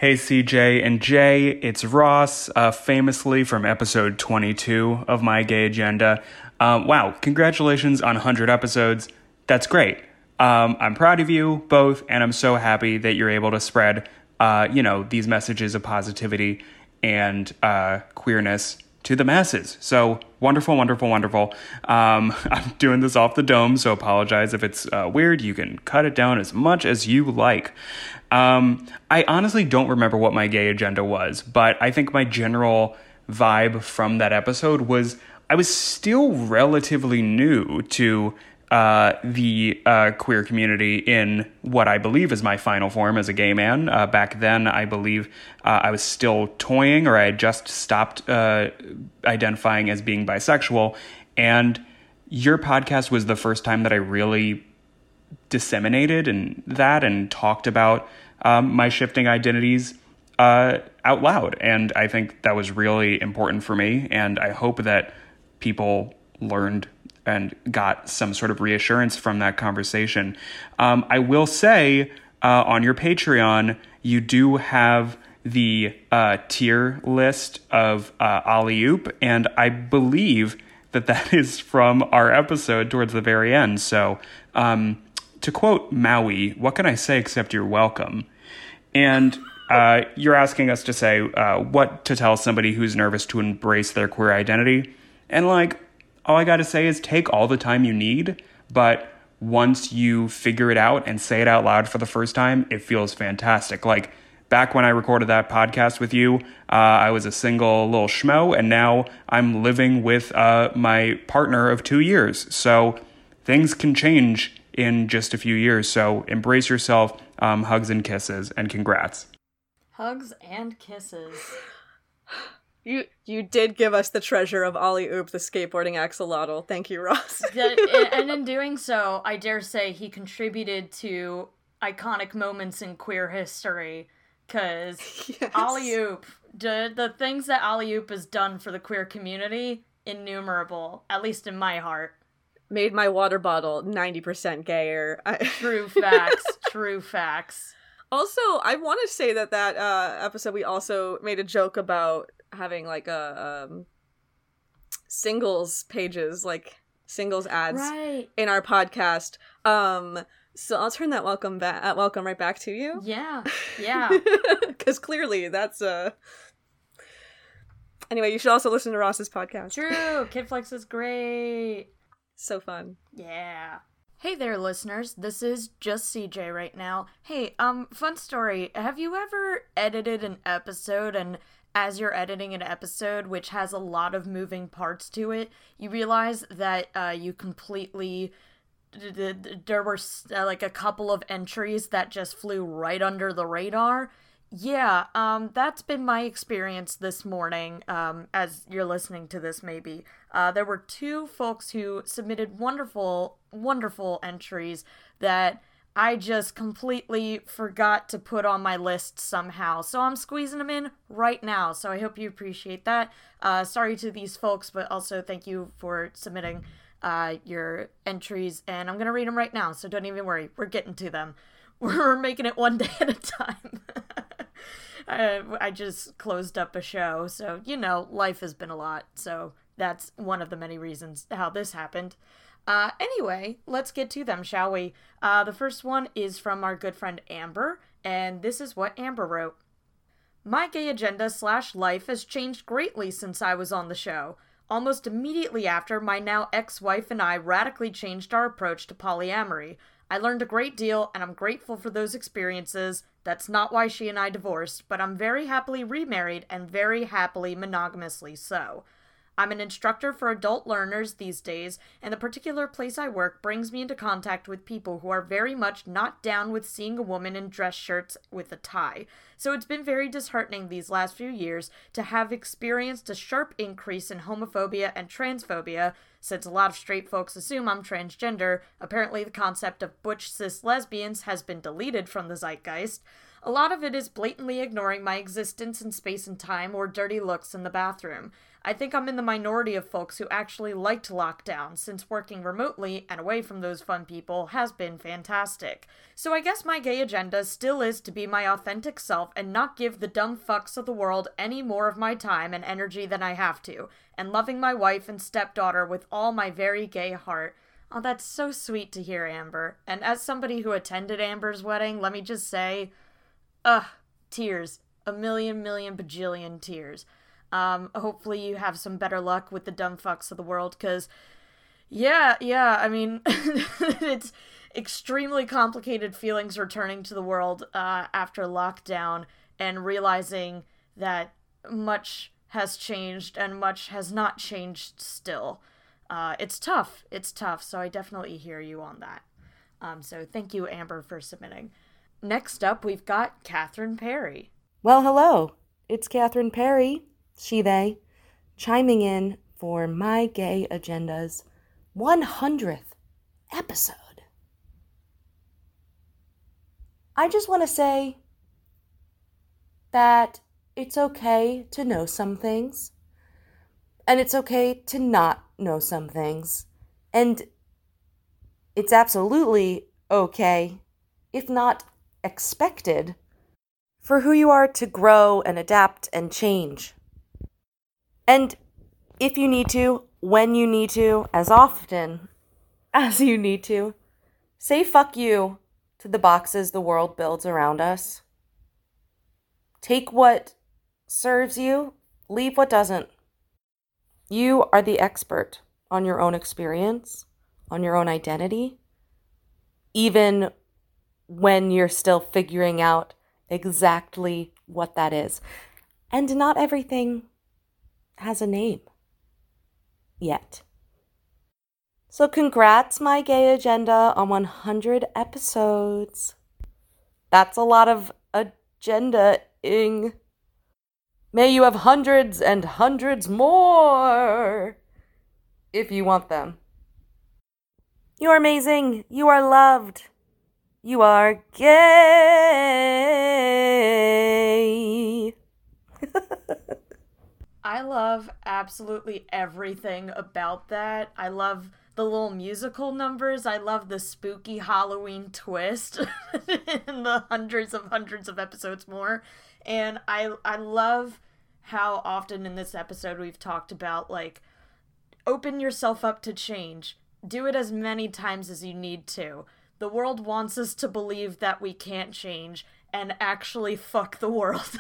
Hey CJ and Jay, it's Ross, uh, famously from episode 22 of My Gay Agenda. Um, wow, congratulations on 100 episodes. That's great. Um, I'm proud of you both, and I'm so happy that you're able to spread, uh, you know, these messages of positivity and uh, queerness to the masses. So wonderful, wonderful, wonderful. Um, I'm doing this off the dome, so apologize if it's uh, weird. You can cut it down as much as you like. Um, I honestly don't remember what my gay agenda was, but I think my general vibe from that episode was I was still relatively new to uh, the uh, queer community in what I believe is my final form as a gay man. Uh, back then, I believe uh, I was still toying, or I had just stopped uh, identifying as being bisexual. And your podcast was the first time that I really disseminated and that and talked about um, my shifting identities uh, out loud. And I think that was really important for me. And I hope that people learned and got some sort of reassurance from that conversation. Um, I will say uh, on your Patreon, you do have the uh, tier list of uh, Oop, and I believe that that is from our episode towards the very end. So, um, to quote Maui, what can I say except you're welcome? And Uh, you're asking us to say uh, what to tell somebody who's nervous to embrace their queer identity. And, like, all I gotta say is take all the time you need, but once you figure it out and say it out loud for the first time, it feels fantastic. Like, back when I recorded that podcast with you, uh, I was a single little schmo, and now I'm living with uh, my partner of two years. So things can change in just a few years. So embrace yourself, um, hugs and kisses, and congrats. Hugs and kisses. You you did give us the treasure of Ollie Oop, the skateboarding axolotl. Thank you, Ross. and in doing so, I dare say he contributed to iconic moments in queer history. Because yes. Ollie Oop, the, the things that Ollie Oop has done for the queer community, innumerable, at least in my heart. Made my water bottle 90% gayer. true facts, true facts. Also, I want to say that that uh, episode we also made a joke about having like a um, singles pages, like singles ads right. in our podcast. Um, so I'll turn that welcome back, uh, welcome right back to you. Yeah, yeah. Because clearly that's uh. Anyway, you should also listen to Ross's podcast. True, Kid Flex is great. So fun. Yeah. Hey there, listeners. This is just CJ right now. Hey, um, fun story. Have you ever edited an episode and as you're editing an episode which has a lot of moving parts to it, you realize that uh, you completely there were uh, like a couple of entries that just flew right under the radar. Yeah, um, that's been my experience this morning. Um, as you're listening to this, maybe uh, there were two folks who submitted wonderful, wonderful entries that I just completely forgot to put on my list somehow. So I'm squeezing them in right now. So I hope you appreciate that. Uh, sorry to these folks, but also thank you for submitting uh, your entries. And I'm to read them right now. So don't even worry. We're getting to them. We're making it one day at a time. I, I just closed up a show. So, you know, life has been a lot. So that's one of the many reasons how this happened. Uh, anyway, let's get to them, shall we? Uh, the first one is from our good friend Amber, and this is what Amber wrote. My gay agenda slash life has changed greatly since I was on the show. Almost immediately after, my now ex wife and I radically changed our approach to polyamory. I learned a great deal, and I'm grateful for those experiences. That's not why she and I divorced, but I'm very happily remarried and very happily monogamously so. I'm an instructor for adult learners these days, and the particular place I work brings me into contact with people who are very much not down with seeing a woman in dress shirts with a tie. So it's been very disheartening these last few years to have experienced a sharp increase in homophobia and transphobia. Since a lot of straight folks assume I'm transgender, apparently the concept of butch cis lesbians has been deleted from the zeitgeist. A lot of it is blatantly ignoring my existence in space and time or dirty looks in the bathroom. I think I'm in the minority of folks who actually liked lockdown, since working remotely and away from those fun people has been fantastic. So I guess my gay agenda still is to be my authentic self and not give the dumb fucks of the world any more of my time and energy than I have to, and loving my wife and stepdaughter with all my very gay heart. Oh, that's so sweet to hear, Amber. And as somebody who attended Amber's wedding, let me just say, ugh, tears. A million, million, bajillion tears. Um, hopefully you have some better luck with the dumb fucks of the world, because, yeah, yeah, I mean, it's extremely complicated feelings returning to the world uh, after lockdown and realizing that much has changed and much has not changed still. Uh, it's tough. It's tough. So I definitely hear you on that. Um, so thank you, Amber, for submitting. Next up, we've got Catherine Perry. Well, hello. It's Catherine Perry she, they, chiming in for My Gay Agenda's 100th episode. I just want to say that it's okay to know some things, and it's okay to not know some things, and it's absolutely okay, if not expected, for who you are to grow and adapt and change. And if you need to, when you need to, as often as you need to, say fuck you to the boxes the world builds around us. Take what serves you, leave what doesn't. You are the expert on your own experience, on your own identity, even when you're still figuring out exactly what that is. And not everything has a name yet. So, congrats, my gay agenda, on 100 episodes. That's a lot of agenda-ing. May you have hundreds and hundreds more if you want them. You are amazing. You are loved. You are gay. I love absolutely everything about that. I love the little musical numbers. I love the spooky Halloween twist in the hundreds of hundreds of episodes more. And I I love how often in this episode we've talked about like open yourself up to change. Do it as many times as you need to. The world wants us to believe that we can't change and actually fuck the world.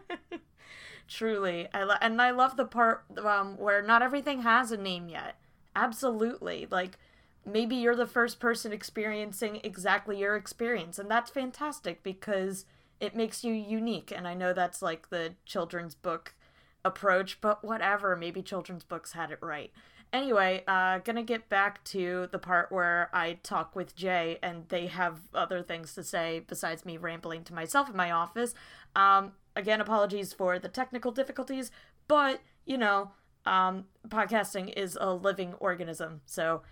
Truly, I lo- and I love the part um, where not everything has a name yet. Absolutely, like maybe you're the first person experiencing exactly your experience, and that's fantastic because it makes you unique. And I know that's like the children's book approach, but whatever. Maybe children's books had it right. Anyway, uh, gonna get back to the part where I talk with Jay and they have other things to say besides me rambling to myself in my office. Um, again, apologies for the technical difficulties, but you know, um, podcasting is a living organism, so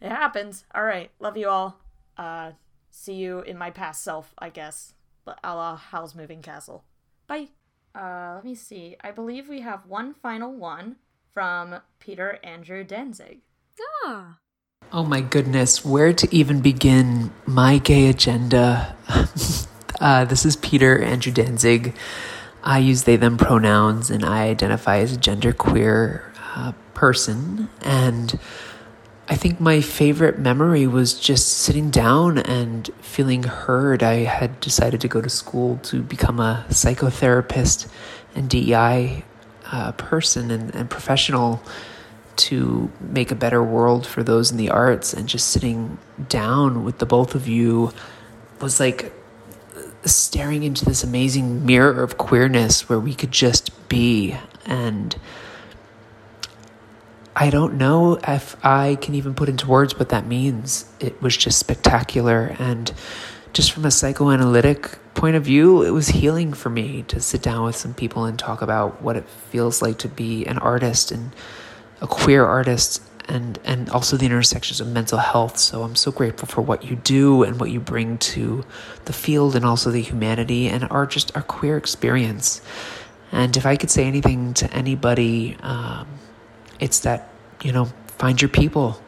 it happens. All right, love you all. Uh, see you in my past self, I guess, a la Howl's Moving Castle. Bye. Uh, let me see. I believe we have one final one from Peter Andrew Danzig. Ah. Oh my goodness, where to even begin my gay agenda? uh, this is Peter Andrew Danzig. I use they them pronouns and I identify as a genderqueer uh, person. And I think my favorite memory was just sitting down and feeling heard. I had decided to go to school to become a psychotherapist and DEI uh, person and, and professional to make a better world for those in the arts. And just sitting down with the both of you was like staring into this amazing mirror of queerness where we could just be. And I don't know if I can even put into words what that means. It was just spectacular. And just from a psychoanalytic point of view, it was healing for me to sit down with some people and talk about what it feels like to be an artist and a queer artist and and also the intersections of mental health. So I'm so grateful for what you do and what you bring to the field and also the humanity and our just our queer experience. And if I could say anything to anybody, um, it's that you know find your people.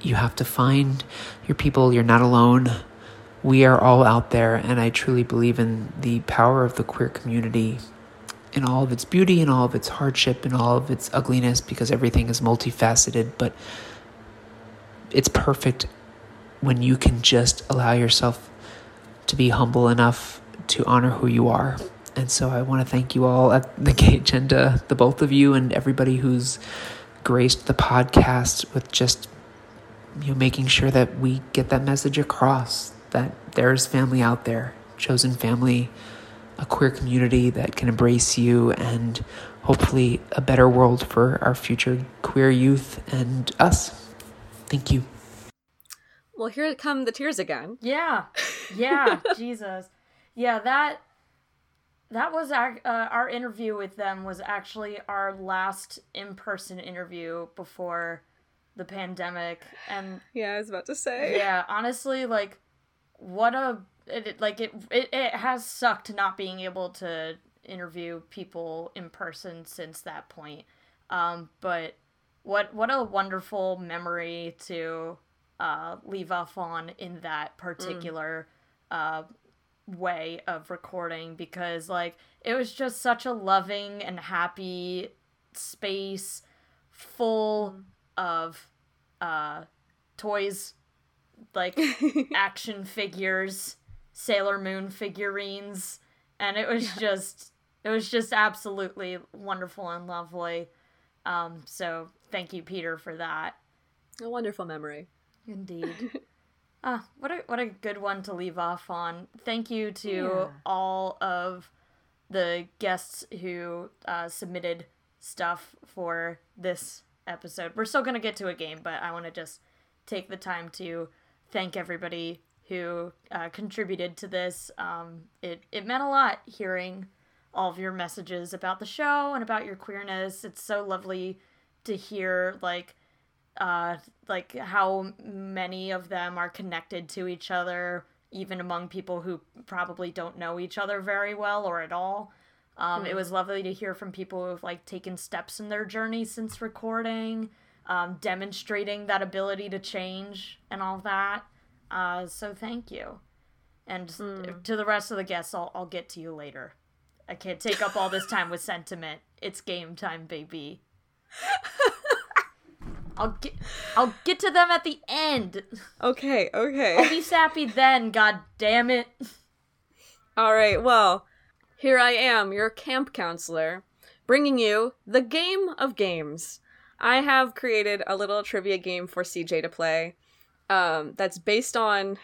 You have to find your people. You're not alone. We are all out there, and I truly believe in the power of the queer community in all of its beauty and all of its hardship and all of its ugliness because everything is multifaceted, but it's perfect when you can just allow yourself to be humble enough to honor who you are. And so I want to thank you all at the Gay Agenda, the both of you and everybody who's graced the podcast with just you know making sure that we get that message across that there's family out there, chosen family a queer community that can embrace you and hopefully a better world for our future queer youth and us. Thank you. Well, here come the tears again. Yeah. Yeah, Jesus. Yeah, that that was our uh, our interview with them was actually our last in-person interview before the pandemic and yeah, I was about to say. Yeah, honestly like what a it, like it, it it has sucked not being able to interview people in person since that point. Um, but what what a wonderful memory to uh, leave off on in that particular mm. uh, way of recording because like it was just such a loving and happy space full mm. of uh, toys like action figures Sailor Moon figurines and it was just it was just absolutely wonderful and lovely. Um, so thank you, Peter, for that. A wonderful memory. Indeed. Ah, what a what a good one to leave off on. Thank you to Yeah. all of the guests who uh, submitted stuff for this episode. We're still gonna get to a game, but I want to just take the time to thank everybody who uh, contributed to this. Um, it it meant a lot hearing all of your messages about the show and about your queerness. It's so lovely to hear like uh like how many of them are connected to each other even among people who probably don't know each other very well or at all um, it Mhm. was lovely to hear from people who've like taken steps in their journey since recording um, demonstrating that ability to change and all that uh, so thank you and to the rest of the guests I'll, I'll get to you later i can't take up all this time with sentiment it's game time baby I'll get I'll get to them at the end. Okay, okay. I'll be sappy then, god damn it. All right, well, here I am, your camp counselor, bringing you the game of games. I have created a little trivia game for CJ to play um, that's based on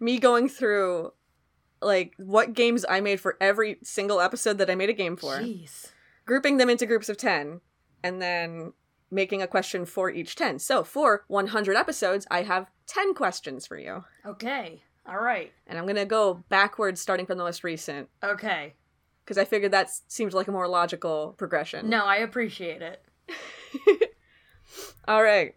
me going through like what games I made for every single episode that I made a game for, Jeez. grouping them into groups of 10, and then making a question for each 10. So for 100 episodes, I have 10 questions for you. Okay. All right. And I'm going to go backwards starting from the most recent. Okay. because I figured that seems like a more logical progression. No, I appreciate it. All right.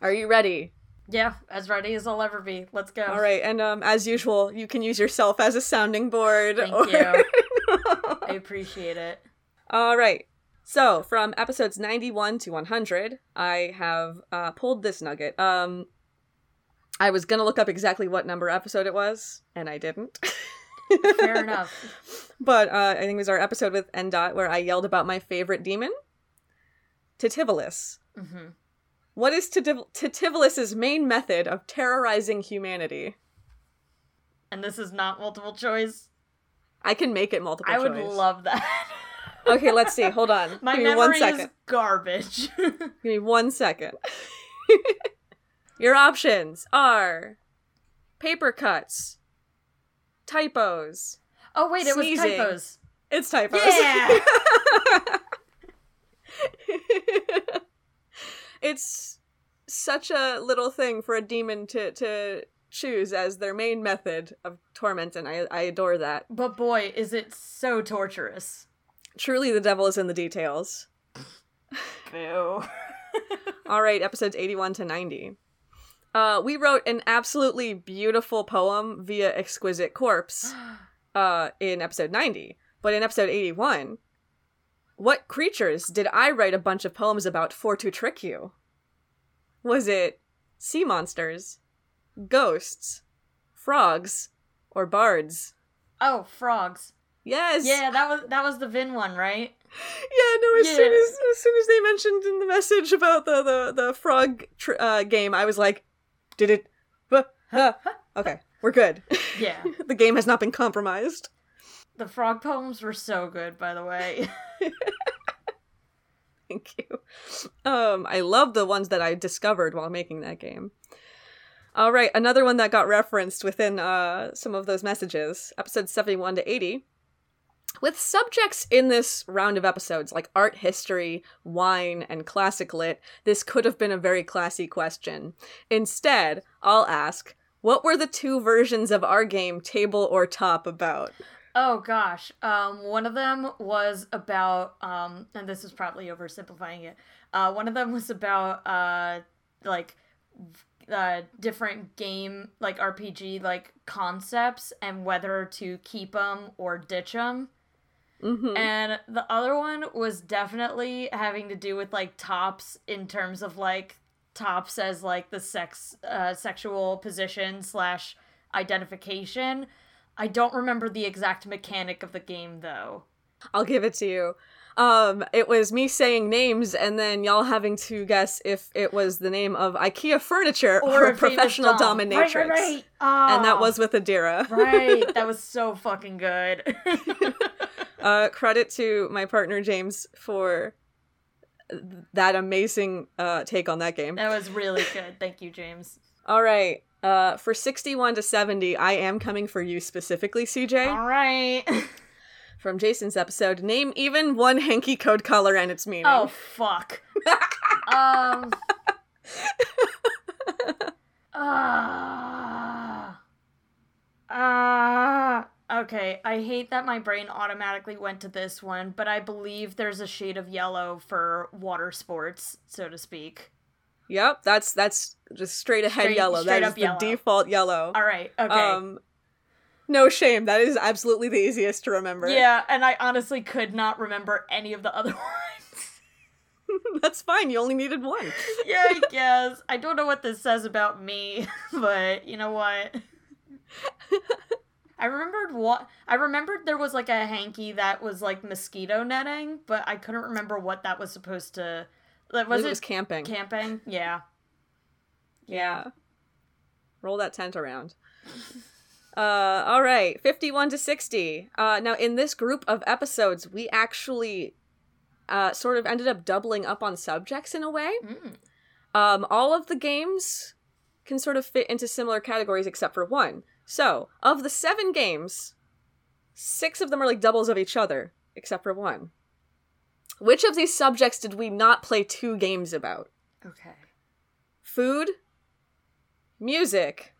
Are you ready? Yeah, as ready as I'll ever be. Let's go. All right, and um, as usual, you can use yourself as a sounding board. Thank or- you. I appreciate it. All right. So from episodes 91 to 100, I have uh, pulled this nugget. Um, I was gonna look up exactly what number episode it was, and I didn't. Fair enough. But uh, I think it was our episode with N Dot where I yelled about my favorite demon, Titivillus. hmm What is Titivillus's main method of terrorizing humanity? And this is not multiple choice. I can make it multiple I would choice. love that. Okay, let's see. Hold on. My Give me memory second. is garbage. Give me one second. Your options are paper cuts, typos. oh wait, it was typos. It's typos. Yeah. Such a little thing for a demon to to choose as their main method of torment, and I, I adore that. But boy, is it so torturous. Truly, the devil is in the details. Boo. All right, episodes 81 to 90. Uh, we wrote an absolutely beautiful poem via Exquisite Corpse uh, in episode 90. But in episode 81, what creatures did I write a bunch of poems about for to trick you? Was it sea monsters, ghosts, frogs, or bards? Oh, frogs. Yes. Yeah, that was that was the Vin one, right? Yeah, no. As soon as as soon as they mentioned in the message about the the the frog tr- uh, game, I was like, "Did it? Huh, huh. Okay, we're good. Yeah. the game has not been compromised." The frog poems were so good, by the way. Thank you. Um, I love the ones that I discovered while making that game. All right, another one that got referenced within uh, some of those messages, episode 71 to 80. With subjects in this round of episodes like art history, wine, and classic lit, this could have been a very classy question. Instead, I'll ask, what were the two versions of our game, Table or Top, about? Oh gosh. Um one of them was about um and this is probably oversimplifying it. Uh one of them was about uh like uh different game like RPG like concepts and whether to keep them or ditch them. Mm-hmm. And the other one was definitely having to do with like tops in terms of like tops as like the sex uh sexual position slash identification. I don't remember the exact mechanic of the game though. I'll give it to you. Um, it was me saying names and then y'all having to guess if it was the name of IKEA furniture or, Or a professional dom. dominatrix. Right, right, right. And that Oh. was with Adira. right. That was so fucking good. uh, credit to my partner James for that amazing uh, take on that game. that was really good. Thank you, James. All right. Uh, for 61 to 70, I am coming for you specifically, CJ. All right. From Jason's episode, name even one hanky code color and its meaning. Oh fuck. um. Ah. Ah. okay, I hate that my brain automatically went to this one, but I believe there's a shade of yellow for water sports, so to speak. Yep, that's that's just straight ahead Straight- yellow. straight that is the yellow. default yellow. All right. Okay. Um, no shame. That is absolutely the easiest to remember. yeah, and I honestly could not remember any of the other ones. that's fine. You only needed one. yeah, I guess. I don't know what this says about me, but you know what? I remembered what I remembered there was like a hanky that was like mosquito netting, but I couldn't remember what that was supposed to. Was it it was camping. camping? Yeah. Yeah. Roll that tent around. Uh, all right, 51 to 60. Uh, now, in this group of episodes, we actually uh, sort of ended up doubling up on subjects in a way. Mm. Um, all of the games can sort of fit into similar categories except for one. So, of the seven games, six of them are like doubles of each other, except for one. Which of these subjects did we not play two games about? Okay. Food, music,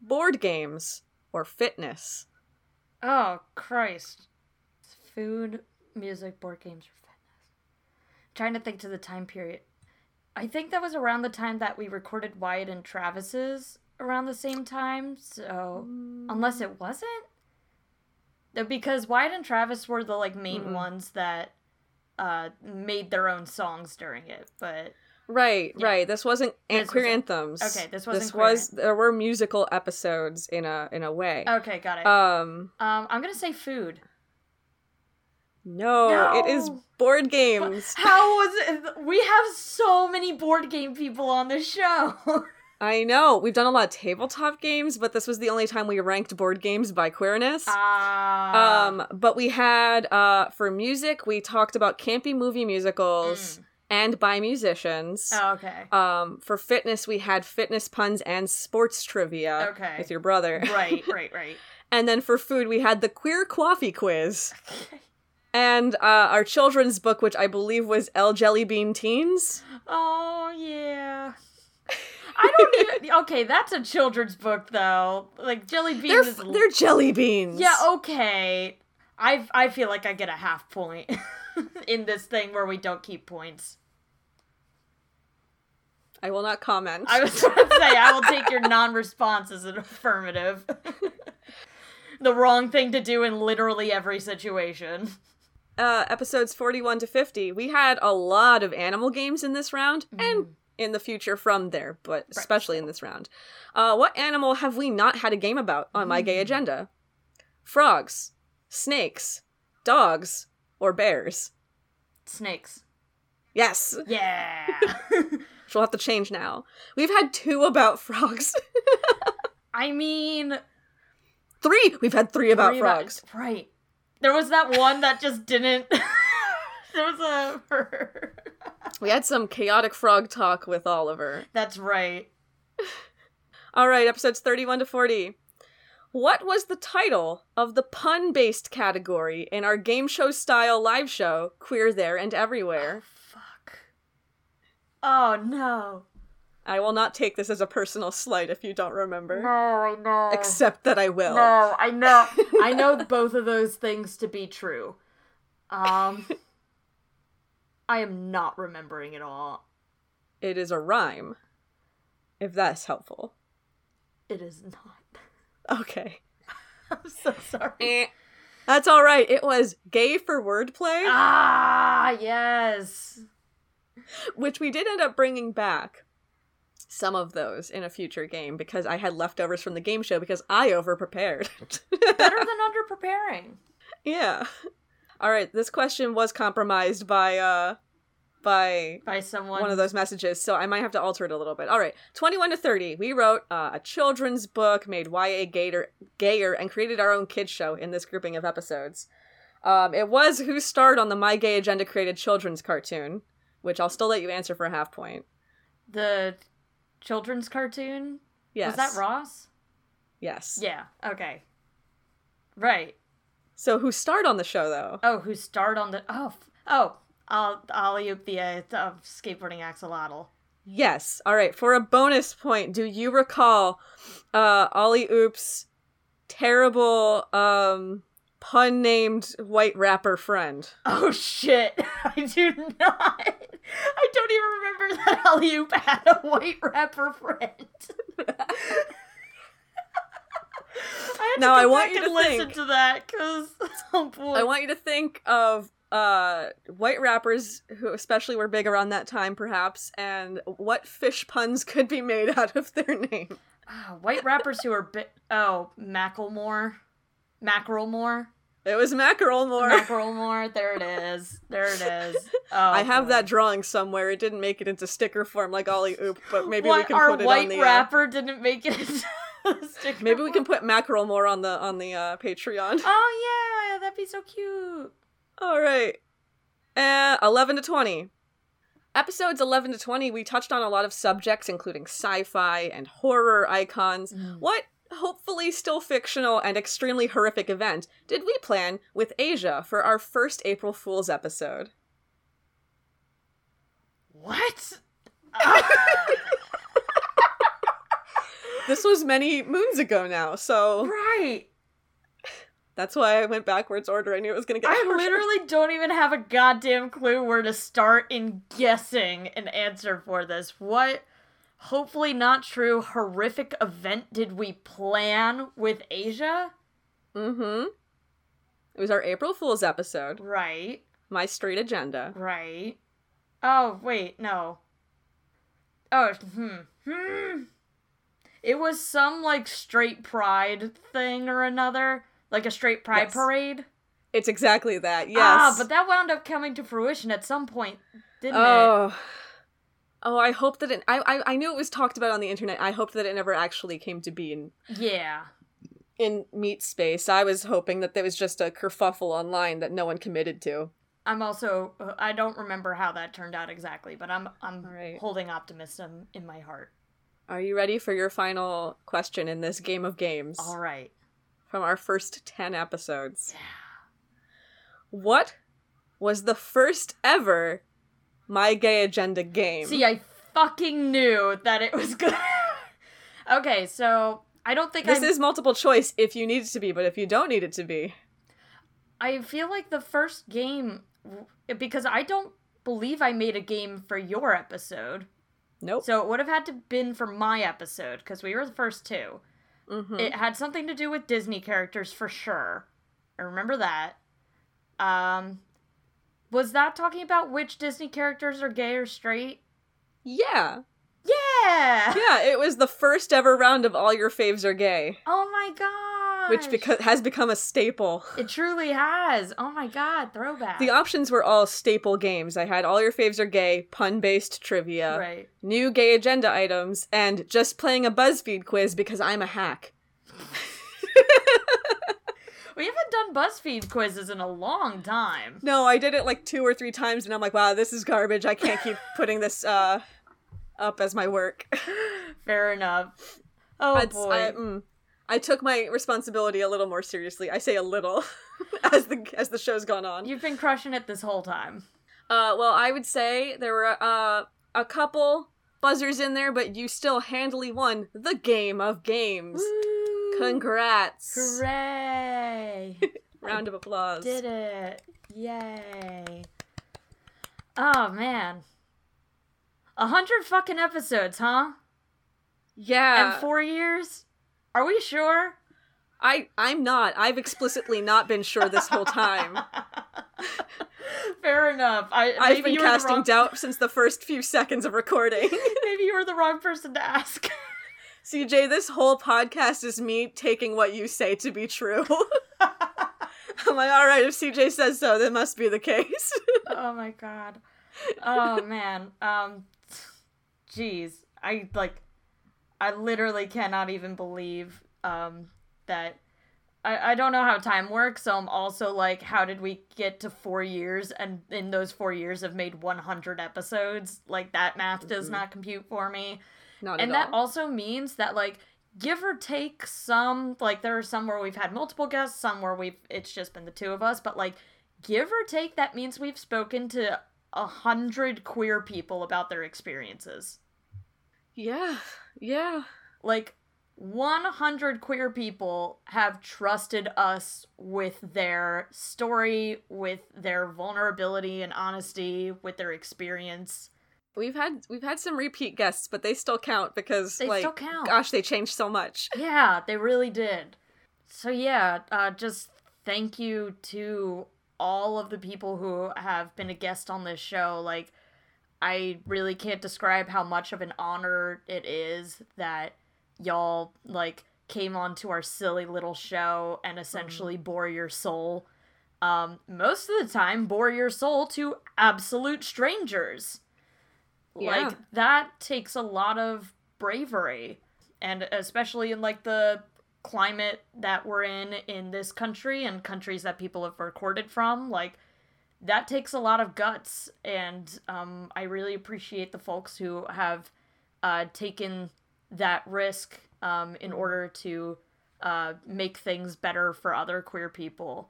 board games, or fitness? Oh Christ! Food, music, board games, or fitness. trying to think to the time period. I think that was around the time that we recorded Wyatt and Travis's around the same time. So mm. unless it wasn't, because Wyatt and Travis were the like main Mm-mm. ones that uh made their own songs during it. But Right, right. This wasn't This queer wasn't- anthems. okay, this wasn't This queer was there were musical episodes in a in a way. okay, got it. Um, um, I'm gonna say food. no, it is board games. How was it? We have so many board game people on the show. I know we've done a lot of tabletop games, but this was the only time we ranked board games by queerness. Ah. Um, but we had uh for music we talked about campy movie musicals and by musicians. Mm. Oh, okay. Um, for fitness we had fitness puns and sports trivia. Okay. with your brother. right, right, right. And then for food we had the queer coffee quiz. And uh, our children's book, which I believe was El Jelly Bean Teens. Oh yeah. I don't even. Okay, that's a children's book though. Like Jelly Bean They're is. they're jelly beans. yeah. Okay. I I feel like I get a half point in this thing where we don't keep points. I will not comment. I was going to say I will take your non-response as an affirmative. the wrong thing to do in literally every situation. uh, episodes 41 to 50, we had a lot of animal games in this round and in the future from there, but especially in this round. Uh, what animal have we not had a game about on my gay agenda? Frogs, snakes, dogs, or bears? Snakes. Yes, Yeah. which we'll have to change now. We've had two about frogs. I mean, three! We've had three about Three frogs. right. There was that one that just didn't. there was a. We had some chaotic frog talk with Oliver. That's right. All right, episodes 31 to 40. What was the title of the pun based category in our game show style live show, Queer There and Everywhere? Fuck. Oh no. I will not take this as a personal slight if you don't remember. No, I know. Except that I will. No, I know. I know both of those things to be true. Um. I am not remembering it all. It is a rhyme. If that's helpful. It is not. Okay. I'm so sorry. Eh. That's all right. It was gay for wordplay, Ah, yes. which we did end up bringing back some of those in a future game because I had leftovers from the game show because I overprepared. Better than under preparing. Yeah. All right, this question was compromised by uh by by someone one of those messages, so I might have to alter it a little bit. All right, 21 to 30. We wrote uh, a children's book, made YA gayer, gayer, and created our own kids show in this grouping of episodes. Um, it was who starred on the My Gay Agenda created children's cartoon, which I'll still let you answer for a half point. The children's cartoon? Yes. Was that Ross? Yes. Yeah, okay. Right. So who starred on the show though? Oh, who starred on the oh oh I'll Ollie Oop the uh, of skateboarding axolotl. Yes. All right. For a bonus point, do you recall uh Ollie Oops terrible um pun named white rapper friend? Oh shit! I do not. I don't even remember that Ollie Oop had a white rapper friend. I Now, I want you and to listen think- to that because oh. I want you to think of uh white rappers who especially were big around that time perhaps and what fish puns could be made out of their name. Ah, white rappers who are bi- oh Macklemore, Macklemore, It was mackerel more. Macklemore. There it is. There it is. Oh, I have boy. that drawing somewhere. It didn't make it into sticker form like Ollie Oop, but maybe we can put it on the uh, rapper didn't make it. into the sticker maybe we can put mackerel more on the on the uh, Patreon. Oh yeah, that'd be so cute. All right. Uh, 11 to 20. Episodes 11 to 20, we touched on a lot of subjects, including sci fi and horror icons. What, hopefully still fictional and extremely horrific event did we plan with Asia for our first April Fool's episode? What? This was many moons ago now, so Right. that's why I went backwards order. I knew it was to get I harder. literally don't even have a goddamn clue where to start in guessing an answer for this. What hopefully not true horrific event did we plan with Asia? Mm-hmm. It was our April Fool's episode. Right. My straight agenda. Right. Oh, wait, no. Oh, hmm. Hmm. It was some like straight pride thing or another, like a straight pride Yes. parade. It's exactly that. Yes. Ah, but that wound up coming to fruition at some point, didn't it? Oh. Oh, I hope that it. I, I I knew it was talked about on the internet. I hoped that it never actually came to be in Yeah. in meat space. I was hoping that there was just a kerfuffle online that no one committed to. I'm also uh, I don't remember how that turned out exactly, but I'm I'm Alright. holding optimism in my heart. Are you ready for your final question in this game of games All right. from our first ten episodes? Yeah. What was the first ever My Gay Agenda game? See, I fucking knew that it was good. okay, so I don't think this I is multiple choice if you need it to be, but if you don't need it to be, I feel like the first game because I don't believe I made a game for your episode. Nope. So it would have had to been for my episode because we were the first 2 Mhm. It had something to do with Disney characters for sure. I remember that. Um, was that talking about which Disney characters are gay or straight? yeah. Yeah. Yeah, it was the first ever round of all your faves are gay, Oh my god. Which beca- has become a staple. it truly has. Oh my god, throwback. The options were all staple games. I had all your faves are gay, pun based trivia, right. new gay agenda items, and just playing a BuzzFeed quiz because I'm a hack. We haven't done BuzzFeed quizzes in a long time. No, I did it like two or three times, and I'm like, wow, this is garbage. I can't keep putting this uh, up as my work. Fair enough. Oh I'd- boy. I, mm, I took my responsibility a little more seriously. I say a little as the as the show's gone on. You've been crushing it this whole time. Uh, well, I would say there were uh, a couple buzzers in there, but you still handily won the game of games. Congrats! Hooray! Round of applause. Did it. Yay. Oh man. A hundred fucking episodes, huh? Yeah, And four years? Are we sure? I I'm not. I've explicitly not been sure this whole time. Fair enough. I, I've been you were the casting wrong- doubt since the first few seconds of recording. Maybe you were the wrong person to ask. CJ, this whole podcast is me taking what you say to be true. I'm like, all right, if CJ says so, that must be the case. oh my god. Oh man. Um jeez. I like I literally cannot even believe um that I, I don't know how time works, so I'm also like, how did we get to four years and in those four years have made 100 episodes? Like, that math does Mhm. not compute for me. Not and at that all. also means that, like, give or take some, like, there are some where we've had multiple guests, some where we've, it's just been the two of us, but, like, give or take, that means we've spoken to a hundred queer people about their experiences. Yeah, yeah. Like, 100 queer people have trusted us with their story, with their vulnerability and honesty, with their experience. We've had we've had some repeat guests, but they still count because They like still count. gosh, they changed so much. Yeah, they really did. So yeah, uh, just thank you to all of the people who have been a guest on this show. Like, I really can't describe how much of an honor it is that y'all like came onto our silly little show and essentially bore your soul. Um, most of the time, bore your soul to absolute strangers. Yeah. Like that takes a lot of bravery, and especially in like the climate that we're in in this country and countries that people have recorded from, like that takes a lot of guts. And um, I really appreciate the folks who have uh, taken that risk um, in order to uh, make things better for other queer people.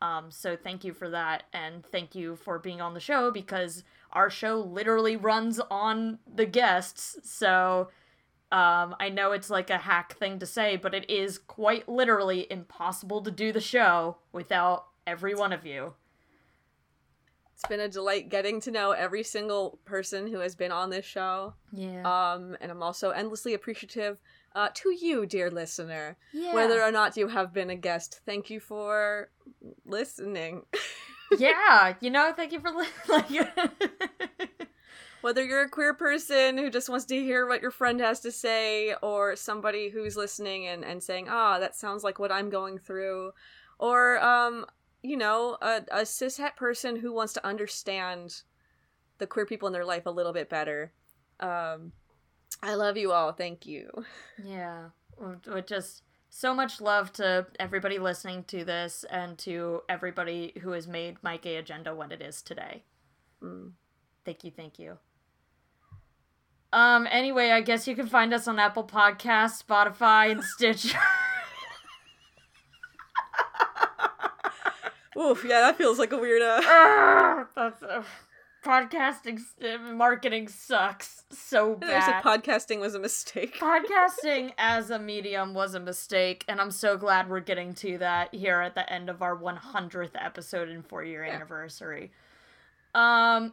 Um, so thank you for that, and thank you for being on the show because our show literally runs on the guests. So um, I know it's like a hack thing to say, but it is quite literally impossible to do the show without every one of you. It's been a delight getting to know every single person who has been on this show. Yeah. Um, and I'm also endlessly appreciative uh, to you, dear listener. Yeah. Whether or not you have been a guest, thank you for listening. yeah, you know, thank you for li- like. Whether you're a queer person who just wants to hear what your friend has to say, or somebody who's listening and, and saying, ah, that sounds like what I'm going through, or, um, you know, a, a cishet person who wants to understand the queer people in their life a little bit better. Um, I love you all. Thank you. Yeah. Just so much love to everybody listening to this and to everybody who has made my gay agenda what it is today. Mm. Thank you, thank you. Um, anyway, I guess you can find us on Apple Podcasts, Spotify, and Stitcher. Oof, yeah, that feels like a weird. Uh... That's, uh, podcasting marketing sucks so bad. I said podcasting was a mistake. Podcasting as a medium was a mistake, and I'm so glad we're getting to that here at the end of our 100th episode and four year anniversary. Um,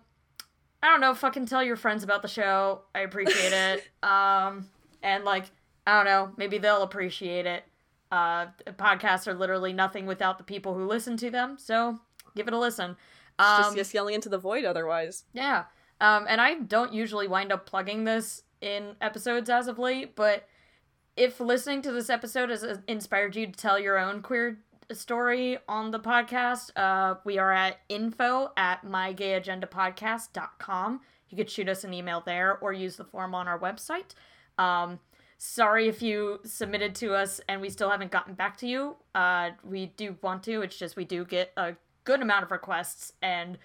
I don't know. Fucking tell your friends about the show. I appreciate it. um, and like, I don't know. Maybe they'll appreciate it. Uh, podcasts are literally nothing without the people who listen to them. So give it a listen. Um, just just yelling into the void otherwise. yeah. Um, and I don't usually wind up plugging this in episodes as of late, but if listening to this episode has uh, inspired you to tell your own queer story on the podcast, uh, we are at info at mygayagendapodcast.com. You could shoot us an email there or use the form on our website. Um, sorry if you submitted to us and we still haven't gotten back to you. Uh, we do want to, it's just we do get a good amount of requests and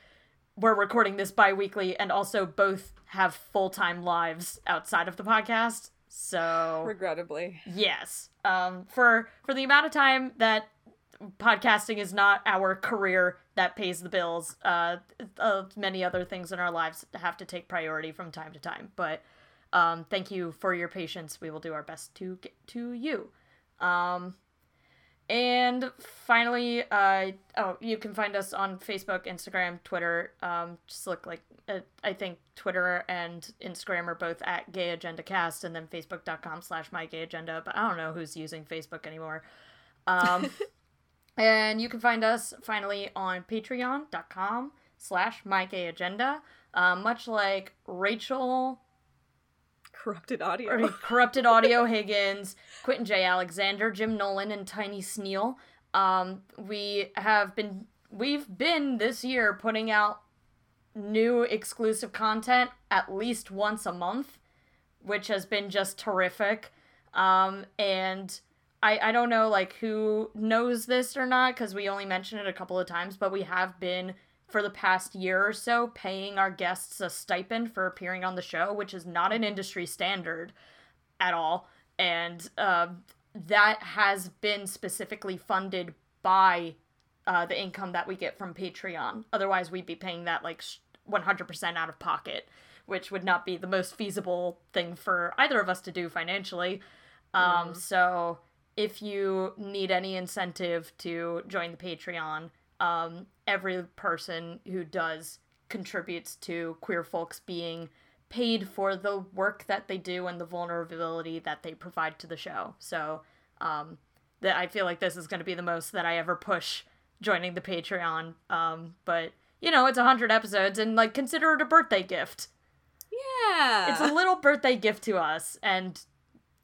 we're recording this bi-weekly and also both have full-time lives outside of the podcast so Regrettably. yes um for for the amount of time that podcasting is not our career that pays the bills uh, uh many other things in our lives have to take priority from time to time but um thank you for your patience we will do our best to get to you um and finally, uh, oh, you can find us on Facebook, Instagram, Twitter. Um, just look like uh, I think Twitter and Instagram are both at Gay Agenda Cast, and then Facebook.com slash My Gay Agenda. But I don't know who's using Facebook anymore. Um, and you can find us finally on Patreon.com slash My Gay Agenda. Uh, much like Rachel Corrupted audio. or Corrupted Audio Higgins, Quentin J. Alexander, Jim Nolan, and Tiny Sneal. Um, we have been we've been this year putting out new exclusive content at least once a month, which has been just terrific. Um, and I, I don't know like who knows this or not because we only mentioned it a couple of times, but we have been for the past year or so paying our guests a stipend for appearing on the show, which is not an industry standard at all. And uh, that has been specifically funded by uh, the income that we get from Patreon. Otherwise, we'd be paying that like 100% out of pocket, which would not be the most feasible thing for either of us to do financially. Um, So, if you need any incentive to join the Patreon, um, every person who does contributes to queer folks being paid for the work that they do and the vulnerability that they provide to the show. So, um, that I feel like this is going to be the most that I ever push joining the Patreon. Um, but you know, it's a hundred episodes, and like consider it a birthday gift. Yeah. It's a little birthday gift to us, and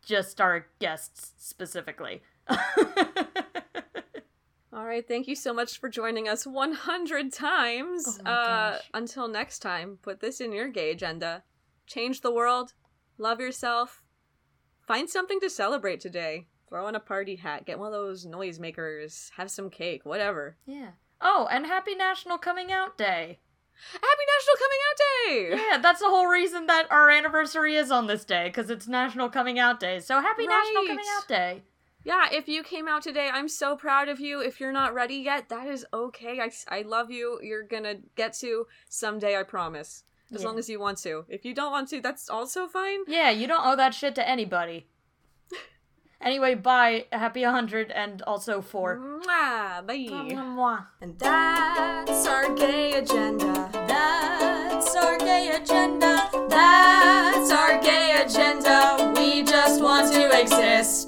just our guests specifically. All right, thank you so much for joining us 100 times. uh, until next time, put this in your gay agenda. Change the world, love yourself, find something to celebrate today. Throw on a party hat, get one of those noisemakers, have some cake, whatever. Yeah. Oh, and Happy National Coming Out Day. Happy National Coming Out Day! Yeah, that's the whole reason that our anniversary is on this day, because it's National Coming Out Day. So happy National Coming Out Day yeah, if you came out today, I'm so proud of you. If you're not ready yet, that is okay. I, I love you. You're going to get to someday, I promise. As yeah. long as you want to. If you don't want to, that's also fine. Yeah, you don't owe that shit to anybody. anyway, bye. Happy 100 and also 4. Mwah, bye. Mwah. And that's our gay agenda. That's our gay agenda. That's our gay agenda. We just want to exist.